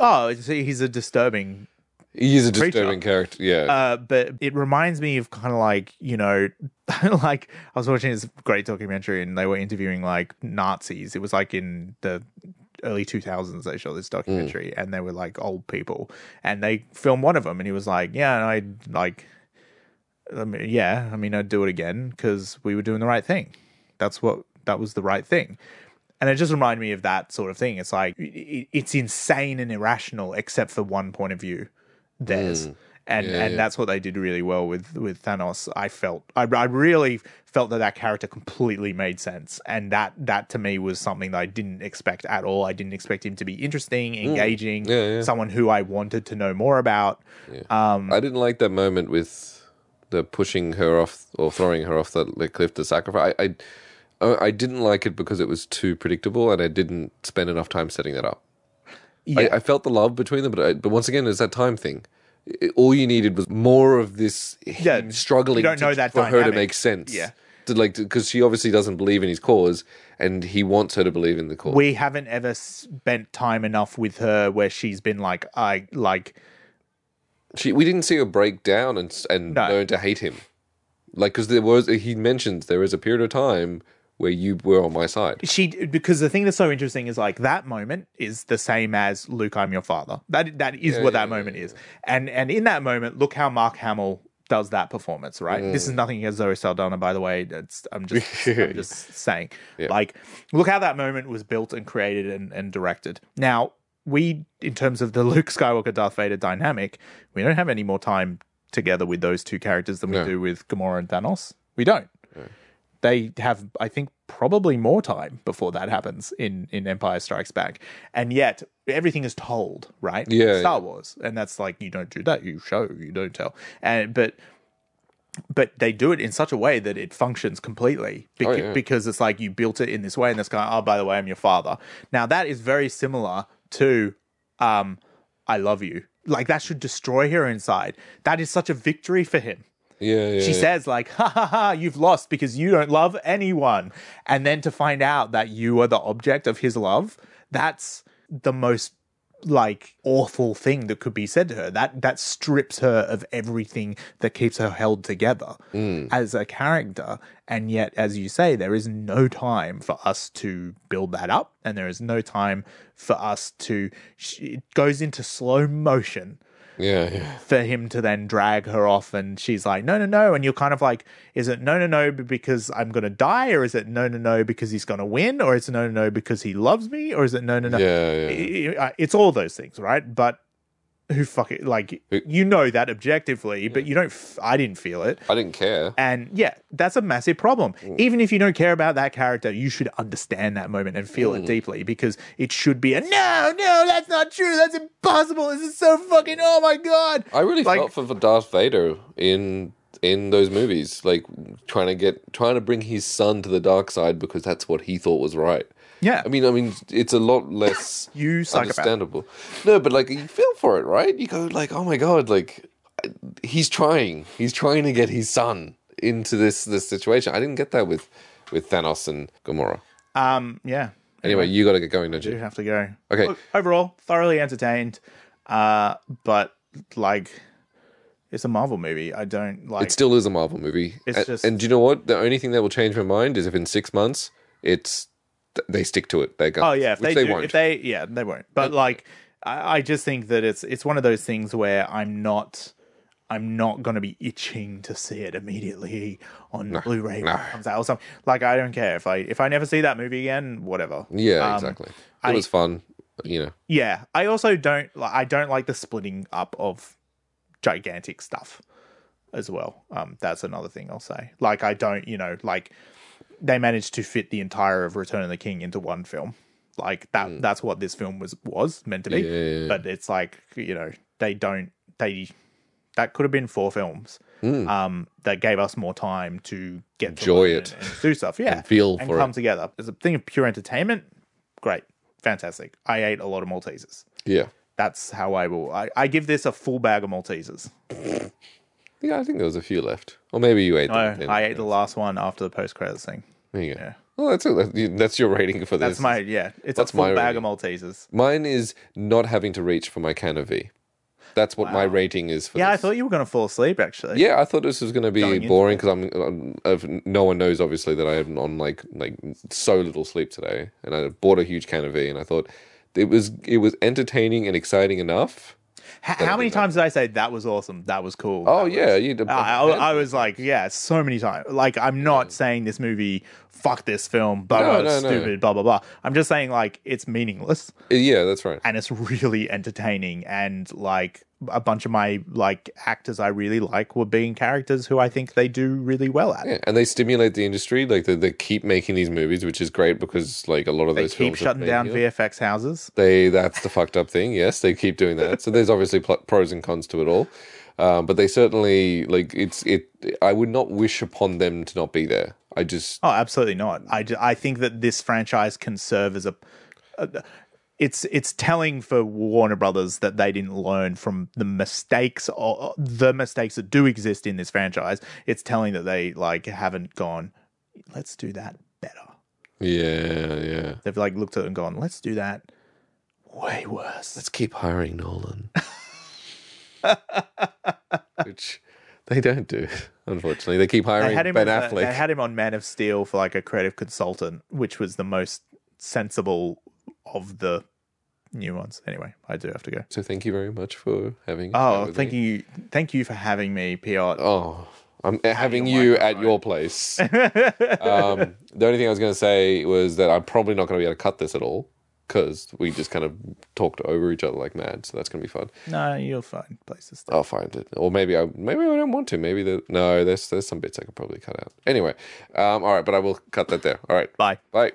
[SPEAKER 2] oh, see, he's a disturbing
[SPEAKER 1] he is a disturbing character. Yeah.
[SPEAKER 2] Uh, but it reminds me of kind of like you know, like I was watching this great documentary and they were interviewing like Nazis. It was like in the early 2000s they shot this documentary and they were like old people and they filmed one of them and he was like yeah i like I mean, yeah i mean i'd do it again because we were doing the right thing that's what that was the right thing and it just reminded me of that sort of thing it's like it's insane and irrational except for one point of view theirs and
[SPEAKER 1] Yeah,
[SPEAKER 2] and
[SPEAKER 1] yeah.
[SPEAKER 2] that's what they did really well with with Thanos. I felt I, I really felt that that character completely made sense, and that that to me was something that I didn't expect at all. I didn't expect him to be interesting, engaging,
[SPEAKER 1] Mm. Yeah, yeah.
[SPEAKER 2] someone who I wanted to know more about. Um,
[SPEAKER 1] I didn't like that moment with the pushing her off or throwing her off the, the cliff to sacrifice. I, I I didn't like it because it was too predictable, and I didn't spend enough time setting that up.
[SPEAKER 2] Yeah.
[SPEAKER 1] I, I felt the love between them, but I, but once again, it's that time thing. It- all you needed was more of this
[SPEAKER 2] Yeah,
[SPEAKER 1] struggling
[SPEAKER 2] don't
[SPEAKER 1] to-
[SPEAKER 2] know that
[SPEAKER 1] for her to make sense.
[SPEAKER 2] Yeah.
[SPEAKER 1] to like because she obviously doesn't believe in his cause, and he wants her to believe in the cause.
[SPEAKER 2] we haven't ever spent time enough with her where she's been like, I like,
[SPEAKER 1] she we didn't see her break down and and
[SPEAKER 2] No.
[SPEAKER 1] learn to hate him, like because there was he mentions there is a period of time where you were on my side.
[SPEAKER 2] she because the thing that's so interesting is like that moment is the same as Luke, I'm your father. That that is what that moment is, and and in that moment, look how Mark Hamill does that performance. Right, this is mm. nothing against Zoe Saldana, by the way. It's I'm just I'm just saying, like, look how that moment was built and created and, and directed. Now we, in terms of the Luke Skywalker Darth Vader dynamic, we don't have any more time together with those two characters than we
[SPEAKER 1] No.
[SPEAKER 2] do with Gamora and Thanos. We don't they have i think probably more time before that happens in in empire strikes back. And yet everything is told right?
[SPEAKER 1] Yeah,
[SPEAKER 2] star wars. And that's like you don't do that. You show you don't tell. And but but they do it in such a way that it functions completely Bec-
[SPEAKER 1] Oh, yeah.
[SPEAKER 2] because it's like you built it in this way and this guy oh by the way i'm your father. Now that is very similar to um i love you. Like that should destroy her inside. That is such a victory for him
[SPEAKER 1] Yeah, yeah.
[SPEAKER 2] she
[SPEAKER 1] yeah.
[SPEAKER 2] says like ha ha ha you've lost because you don't love anyone and then to find out that you are the object of his love that's the most like awful thing that could be said to her. That that strips her of everything that keeps her held together mm. as a character. And yet, as you say, there is no time for us to build that up, and there is no time for us to. It goes into slow motion
[SPEAKER 1] Yeah, yeah.
[SPEAKER 2] for him to then drag her off and she's like no no no and you're kind of like is it no no no because i'm gonna die or is it no no no because he's gonna win or is it no no no because he loves me or is it no no no
[SPEAKER 1] Yeah, yeah.
[SPEAKER 2] It's all those things right but who fuck it like you know that objectively but you don't f- i didn't feel it
[SPEAKER 1] I didn't care.
[SPEAKER 2] and yeah, that's a massive problem. Mm. Even if you don't care about that character, you should understand that moment and feel it mm. deeply because it should be a no, no, that's not true. That's impossible. This is so fucking, oh my God.
[SPEAKER 1] I really
[SPEAKER 2] Like-
[SPEAKER 1] felt for, for Darth Vader in in those movies, like trying to get trying to bring his son to the dark side because that's what he thought was right.
[SPEAKER 2] Yeah.
[SPEAKER 1] I mean, I mean, it's a lot less
[SPEAKER 2] You
[SPEAKER 1] understandable. No, but like you feel for it, right? You go like, oh my god, like he's trying, he's trying to get his son into this this situation. I didn't get that with with Thanos and Gamora.
[SPEAKER 2] Um, yeah.
[SPEAKER 1] Anyway, you got to get going, don't
[SPEAKER 2] You
[SPEAKER 1] you?
[SPEAKER 2] have to go.
[SPEAKER 1] Okay.
[SPEAKER 2] Look, overall, thoroughly entertained. Uh, but like, it's a Marvel movie. I don't like.
[SPEAKER 1] It still is a Marvel movie.
[SPEAKER 2] It's
[SPEAKER 1] and,
[SPEAKER 2] just-
[SPEAKER 1] and do you know what? The only thing that will change my mind is if in six months it's they stick to it. They go.
[SPEAKER 2] Oh yeah, if they,
[SPEAKER 1] they,
[SPEAKER 2] do,
[SPEAKER 1] won't.
[SPEAKER 2] if they yeah, they won't. But like, I, I just think that it's it's one of those things where I'm not. I'm not going to be itching to see it immediately on Blu-ray when it comes out or something. Like I don't care if I if I never see that movie again, whatever.
[SPEAKER 1] yeah,
[SPEAKER 2] Um,
[SPEAKER 1] exactly. It
[SPEAKER 2] I-
[SPEAKER 1] was fun. You know.
[SPEAKER 2] Yeah, I also don't like. I don't like the splitting up of gigantic stuff as well. Um, that's another thing I'll say. Like I don't, you know, like they managed to fit the entire of Return of the King into one film. Like that. That's what this film was was meant to be.
[SPEAKER 1] Yeah.
[SPEAKER 2] But it's like you know they don't they that could have been four films. Um, that gave us more time to get to
[SPEAKER 1] Enjoy
[SPEAKER 2] learn
[SPEAKER 1] it.
[SPEAKER 2] and, and do stuff. Yeah,
[SPEAKER 1] And feel
[SPEAKER 2] and come
[SPEAKER 1] it.
[SPEAKER 2] together. As a thing of pure entertainment, great, fantastic. I ate a lot of Maltesers.
[SPEAKER 1] Yeah.
[SPEAKER 2] That's how I will. I, I give this a full bag of Maltesers.
[SPEAKER 1] Yeah, I think there was a few left, or maybe you ate them.
[SPEAKER 2] I,
[SPEAKER 1] at the end.
[SPEAKER 2] I ate the last one after the post credits thing.
[SPEAKER 1] There you go.
[SPEAKER 2] yeah.
[SPEAKER 1] Well, that's it. That's, your rating for this.
[SPEAKER 2] That's my yeah. It's
[SPEAKER 1] That's
[SPEAKER 2] a full
[SPEAKER 1] my
[SPEAKER 2] bag
[SPEAKER 1] rating.
[SPEAKER 2] of Maltesers.
[SPEAKER 1] Mine is not having to reach for my can of V. That's what my rating is for.
[SPEAKER 2] Yeah, I thought you were gonna fall asleep. Actually,
[SPEAKER 1] Yeah, I thought this was going to be
[SPEAKER 2] Going
[SPEAKER 1] boring because I'm, I'm no one knows obviously that I am on like like so little sleep today, and I bought a huge can of V, and I thought it was it was entertaining and exciting enough.
[SPEAKER 2] How many times did I say that was awesome? That was cool.
[SPEAKER 1] Oh
[SPEAKER 2] that
[SPEAKER 1] yeah, you.
[SPEAKER 2] I, I, I was like, yeah, so many times. Like, I'm not saying this movie, fuck this film, blah,
[SPEAKER 1] No,
[SPEAKER 2] blah,
[SPEAKER 1] no, no.
[SPEAKER 2] stupid, blah, blah, blah. I'm just saying, like, it's meaningless
[SPEAKER 1] yeah, that's right.
[SPEAKER 2] and it's really entertaining. And, like, a bunch of my, like, actors I really like were being characters who I think they do really well at.
[SPEAKER 1] Yeah, and they stimulate the industry. Like they, they keep making these movies, which is great because like a lot of
[SPEAKER 2] They
[SPEAKER 1] those
[SPEAKER 2] keep shutting down
[SPEAKER 1] here.
[SPEAKER 2] VFX houses.
[SPEAKER 1] They that's the fucked up thing. Yes, they keep doing that. So there's obviously pl- pros and cons to it all. Um, but they certainly like it's it. I would not wish upon them to not be there. I just
[SPEAKER 2] Oh, absolutely not. I, I think that this franchise can serve as a. It's it's telling for Warner Brothers that they didn't learn from the mistakes or the mistakes that do exist in this franchise. It's telling that they like haven't gone. Let's do that better.
[SPEAKER 1] yeah yeah.
[SPEAKER 2] They've like looked at it and gone. Let's do that way worse.
[SPEAKER 1] Let's keep hiring Nolan, which they don't do. Unfortunately, they keep
[SPEAKER 2] They
[SPEAKER 1] hiring
[SPEAKER 2] had him.
[SPEAKER 1] Ben Affleck.
[SPEAKER 2] they had him on Man of Steel for like a creative consultant, which was the most sensible of the new ones. Anyway, I do have to go.
[SPEAKER 1] so thank you very much for having.
[SPEAKER 2] Oh, thank
[SPEAKER 1] me.
[SPEAKER 2] you, thank you for having me, Piot.
[SPEAKER 1] Oh, I'm having you
[SPEAKER 2] microphone.
[SPEAKER 1] at your place. um, the only thing I was going to say was that I'm probably not going to be able to cut this at all because we just kind of talked over each other like mad. So that's going to be fun.
[SPEAKER 2] No, you'll find places.
[SPEAKER 1] I'll find it, or maybe I maybe I don't want to. Maybe the no, there's there's some bits I could probably cut out. Anyway, um, all right, but I will cut that there. All right,
[SPEAKER 2] Bye.
[SPEAKER 1] bye.